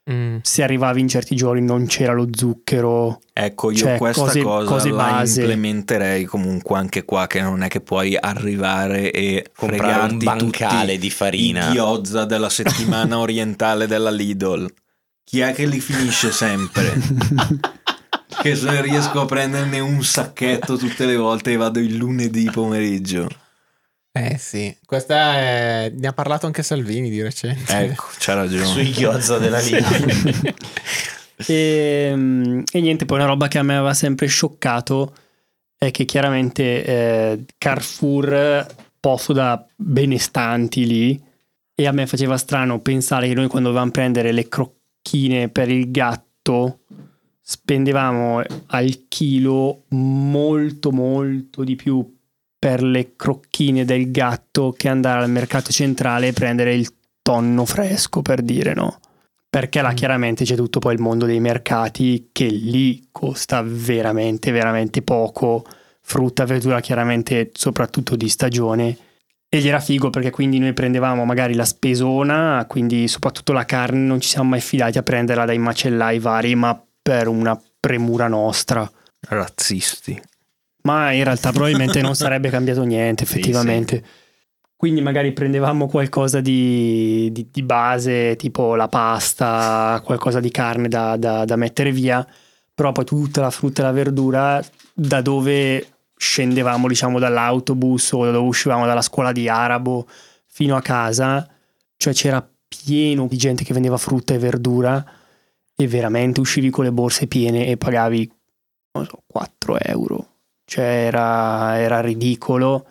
Mm. Se arrivavi in certi giorni non c'era lo zucchero. Ecco, io cioè, questa cose, cosa cose la base. implementerei comunque anche qua, che non è che puoi arrivare e comprare un bancale di farina. Ghiozza della settimana orientale della Lidl. Chi è che li finisce sempre? che se riesco a prenderne un sacchetto tutte le volte e vado il lunedì pomeriggio. Eh sì, questa è... ne ha parlato anche Salvini di recente. Ecco, c'ha ragione. Sui ghiozza della linea. e, e, niente, poi una roba che a me aveva sempre scioccato è che chiaramente eh, Carrefour, posto da benestanti lì, e a me faceva strano pensare che noi quando dovevamo prendere le crocchine per il gatto spendevamo al chilo molto molto di più per le crocchine del gatto che andare al mercato centrale e prendere il tonno fresco, per dire no. Perché là mm. chiaramente c'è tutto poi il mondo dei mercati che lì costa veramente, veramente poco. Frutta, verdura chiaramente soprattutto di stagione. Ed era figo perché quindi noi prendevamo magari la spesona, quindi soprattutto la carne non ci siamo mai fidati a prenderla dai macellai vari, ma per una premura nostra. Razzisti. Ma in realtà probabilmente non sarebbe cambiato niente, effettivamente. Sì, sì. Quindi magari prendevamo qualcosa di, di, di, base, tipo la pasta, qualcosa di carne da, da, da mettere via, però poi tutta la frutta e la verdura da dove scendevamo diciamo dall'autobus o dove uscivamo dalla scuola di arabo fino a casa, cioè c'era pieno di gente che vendeva frutta e verdura e veramente uscivi con le borse piene e pagavi non so, 4 euro, cioè era, era ridicolo.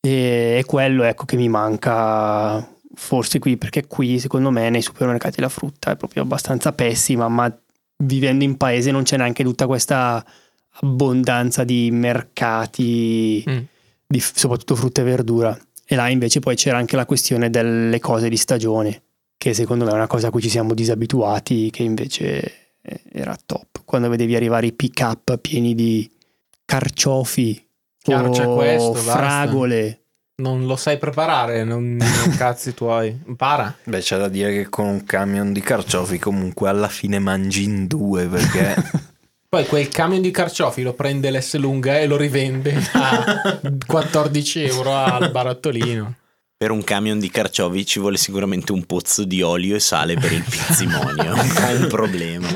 E è quello ecco che mi manca forse qui perché qui secondo me nei supermercati la frutta è proprio abbastanza pessima ma vivendo in paese non c'è neanche tutta questa abbondanza di mercati, mm. di, soprattutto frutta e verdura. E là invece poi c'era anche la questione delle cose di stagione, che secondo me è una cosa a cui ci siamo disabituati, che invece era top. Quando vedevi arrivare i pick up pieni di carciofi Chiaro, o questo, fragole. Basta. Non lo sai preparare, non, non cazzi tuoi. Impara. Beh, c'è da dire che con un camion di carciofi comunque alla fine mangi in due perché Poi quel camion di carciofi lo prende l'S lunga e lo rivende a 14 euro al barattolino. Per un camion di carciofi ci vuole sicuramente un pozzo di olio e sale per il pizzimonio. È un problema.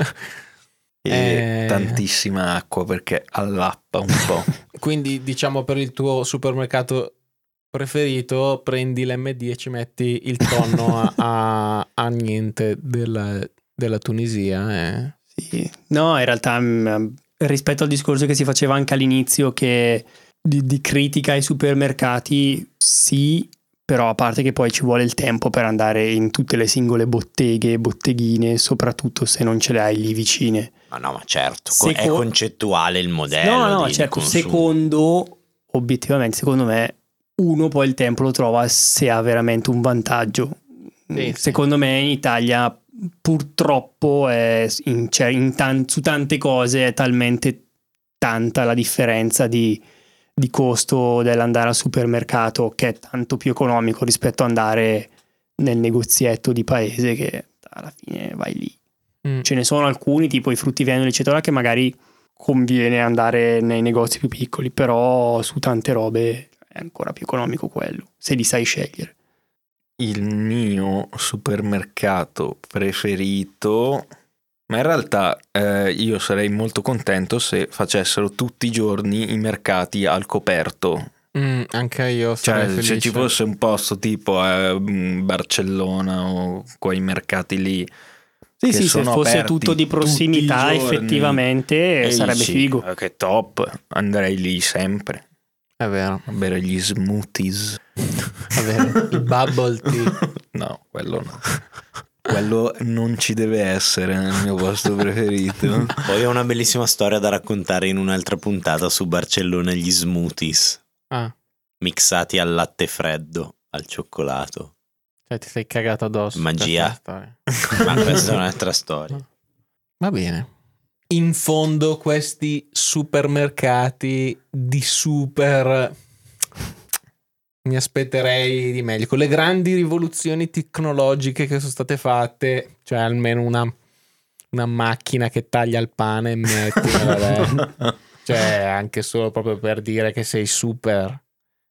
E eh... tantissima acqua perché allappa un po'. Quindi diciamo per il tuo supermercato preferito prendi l'MD e ci metti il tonno a, a, a niente della, della Tunisia. Eh. Sì. No, in realtà mm, rispetto al discorso che si faceva anche all'inizio che di, di critica ai supermercati, sì, però a parte che poi ci vuole il tempo per andare in tutte le singole botteghe, botteghine, soprattutto se non ce le hai lì vicine. Ma no, ma certo, Seco... è concettuale il modello. No, no, certo, secondo, obiettivamente, secondo me, uno poi il tempo lo trova se ha veramente un vantaggio. Sì, secondo sì. me in Italia purtroppo in, cioè in tan- su tante cose è talmente tanta la differenza di, di, costo dell'andare al supermercato che è tanto più economico rispetto ad andare nel negozietto di paese che alla fine vai lì. Mm. Ce ne sono alcuni, tipo i frutti venoli, eccetera, che magari conviene andare nei negozi più piccoli, però su tante robe è ancora più economico quello, se li sai scegliere il mio supermercato preferito, ma in realtà eh, io sarei molto contento se facessero tutti i giorni i mercati al coperto. Mm, anche io cioè, se ci fosse un posto tipo a Barcellona o quei mercati lì. Sì, sì, se fosse tutto di prossimità, effettivamente sarebbe figo. Che top, andrei lì sempre. È vero. A bere gli smoothies. È vero. Il bubble tea. No, quello no. Quello non ci deve essere nel mio posto preferito. Poi ho una bellissima storia da raccontare in un'altra puntata su Barcellona gli smoothies. Ah. Mixati al latte freddo, al cioccolato. Cioè ti sei cagato addosso. Magia. Ma questa è un'altra storia. Va bene in fondo questi supermercati di super mi aspetterei di meglio con le grandi rivoluzioni tecnologiche che sono state fatte cioè almeno una, una macchina che taglia il pane e metti cioè anche solo proprio per dire che sei super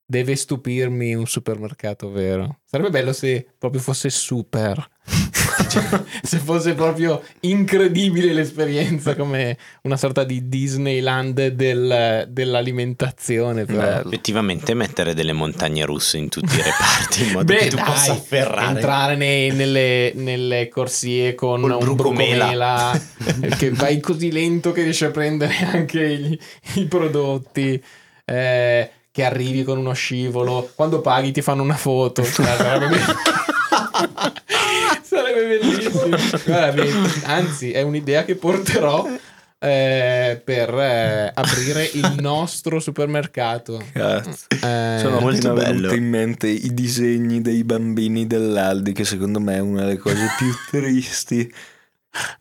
deve stupirmi un supermercato vero. Sarebbe bello se proprio fosse super cioè, se fosse proprio incredibile l'esperienza come una sorta di Disneyland del, dell'alimentazione Beh, effettivamente mettere delle montagne russe in tutti i reparti in modo Beh, che tu dai, possa afferrare. entrare nei, nelle, nelle, corsie con Col un brucomela che vai così lento che riesci a prendere anche i, i prodotti eh, che arrivi con uno scivolo. Quando paghi ti fanno una foto. Cioè, Bellissimo. Guarda, anzi, è un'idea che porterò eh, per eh, aprire il nostro supermercato. Cazzo. Eh, Sono molto bello. in mente i disegni dei bambini dell'Aldi, che secondo me è una delle cose più tristi.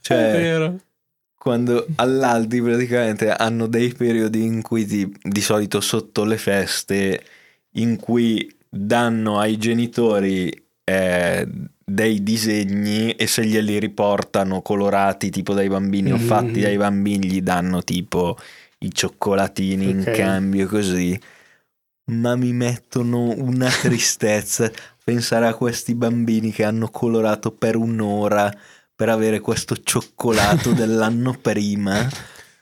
Cioè, è vero. Quando all'Aldi praticamente hanno dei periodi in cui ti, di solito sotto le feste in cui danno ai genitori eh, dei disegni e se glieli riportano colorati tipo dai bambini mm. o fatti dai bambini gli danno tipo i cioccolatini okay. in cambio così ma mi mettono una tristezza pensare a questi bambini che hanno colorato per un'ora per avere questo cioccolato dell'anno prima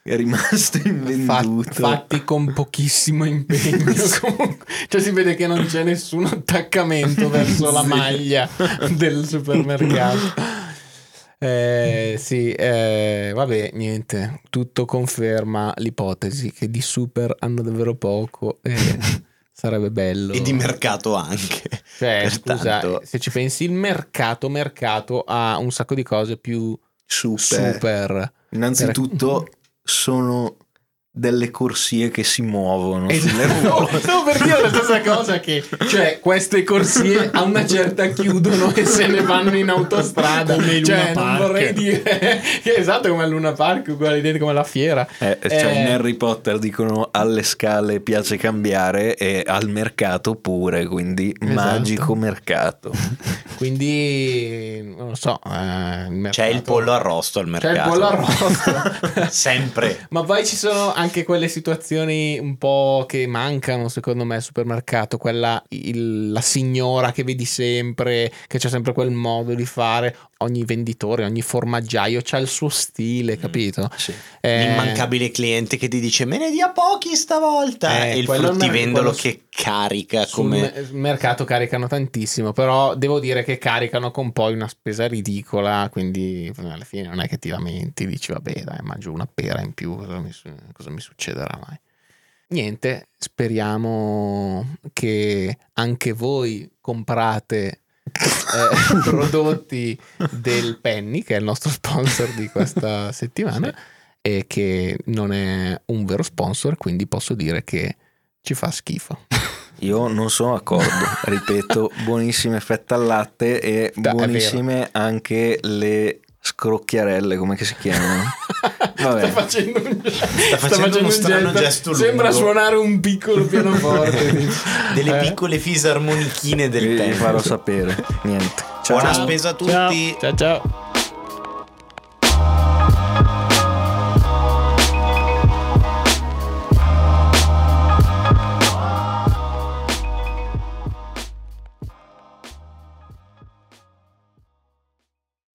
è rimasto invenduto. Fatti con pochissimo impegno. cioè si vede che non c'è nessun attaccamento verso sì. la maglia del supermercato. Eh, sì, eh, vabbè, niente, tutto conferma l'ipotesi che di super hanno davvero poco e sarebbe bello. E di mercato anche. Cioè, Pertanto... scusa, se ci pensi, il mercato, mercato ha un sacco di cose più super. super. Innanzitutto sono delle corsie che si muovono esatto. no, no, per dire la stessa cosa che cioè queste corsie a una certa chiudono e se ne vanno in autostrada. Come cioè non vorrei dire che esatto come a Luna Park uguale identico come la fiera. Eh, cioè eh, in Harry Potter dicono alle scale piace cambiare e al mercato pure quindi esatto. magico mercato. Quindi non lo so eh, il mercato... c'è il pollo arrosto al mercato c'è il pollo arrosto. Sempre. Ma poi ci sono anche quelle situazioni un po' che mancano secondo me al supermercato, quella il, la signora che vedi sempre, che c'è sempre quel modo di fare, ogni venditore, ogni formaggiaio ha il suo stile, mm, capito? Sì. Eh, L'immancabile cliente che ti dice me ne dia pochi stavolta eh, e il fruttivendolo che carica come... Sul mercato caricano tantissimo, però devo dire che caricano con poi una spesa ridicola, quindi alla fine non è che ti lamenti, dici vabbè dai mangio una pera in più, cosa mi, cosa mi succederà mai? Niente, speriamo che anche voi comprate eh, prodotti del Penny, che è il nostro sponsor di questa settimana, sì. e che non è un vero sponsor, quindi posso dire che ci fa schifo. Io non sono d'accordo, ripeto, buonissime fette al latte e da, buonissime anche le scrocchiarelle, come si chiamano? Vabbè. Sta facendo un, sta sta facendo un strano gesto, Sembra lungo. suonare un piccolo pianoforte. Delle eh? piccole fisarmonichine del tempo. Vi farò sapere. Niente. Ciao. Buona spesa a tutti. ciao. ciao. ciao.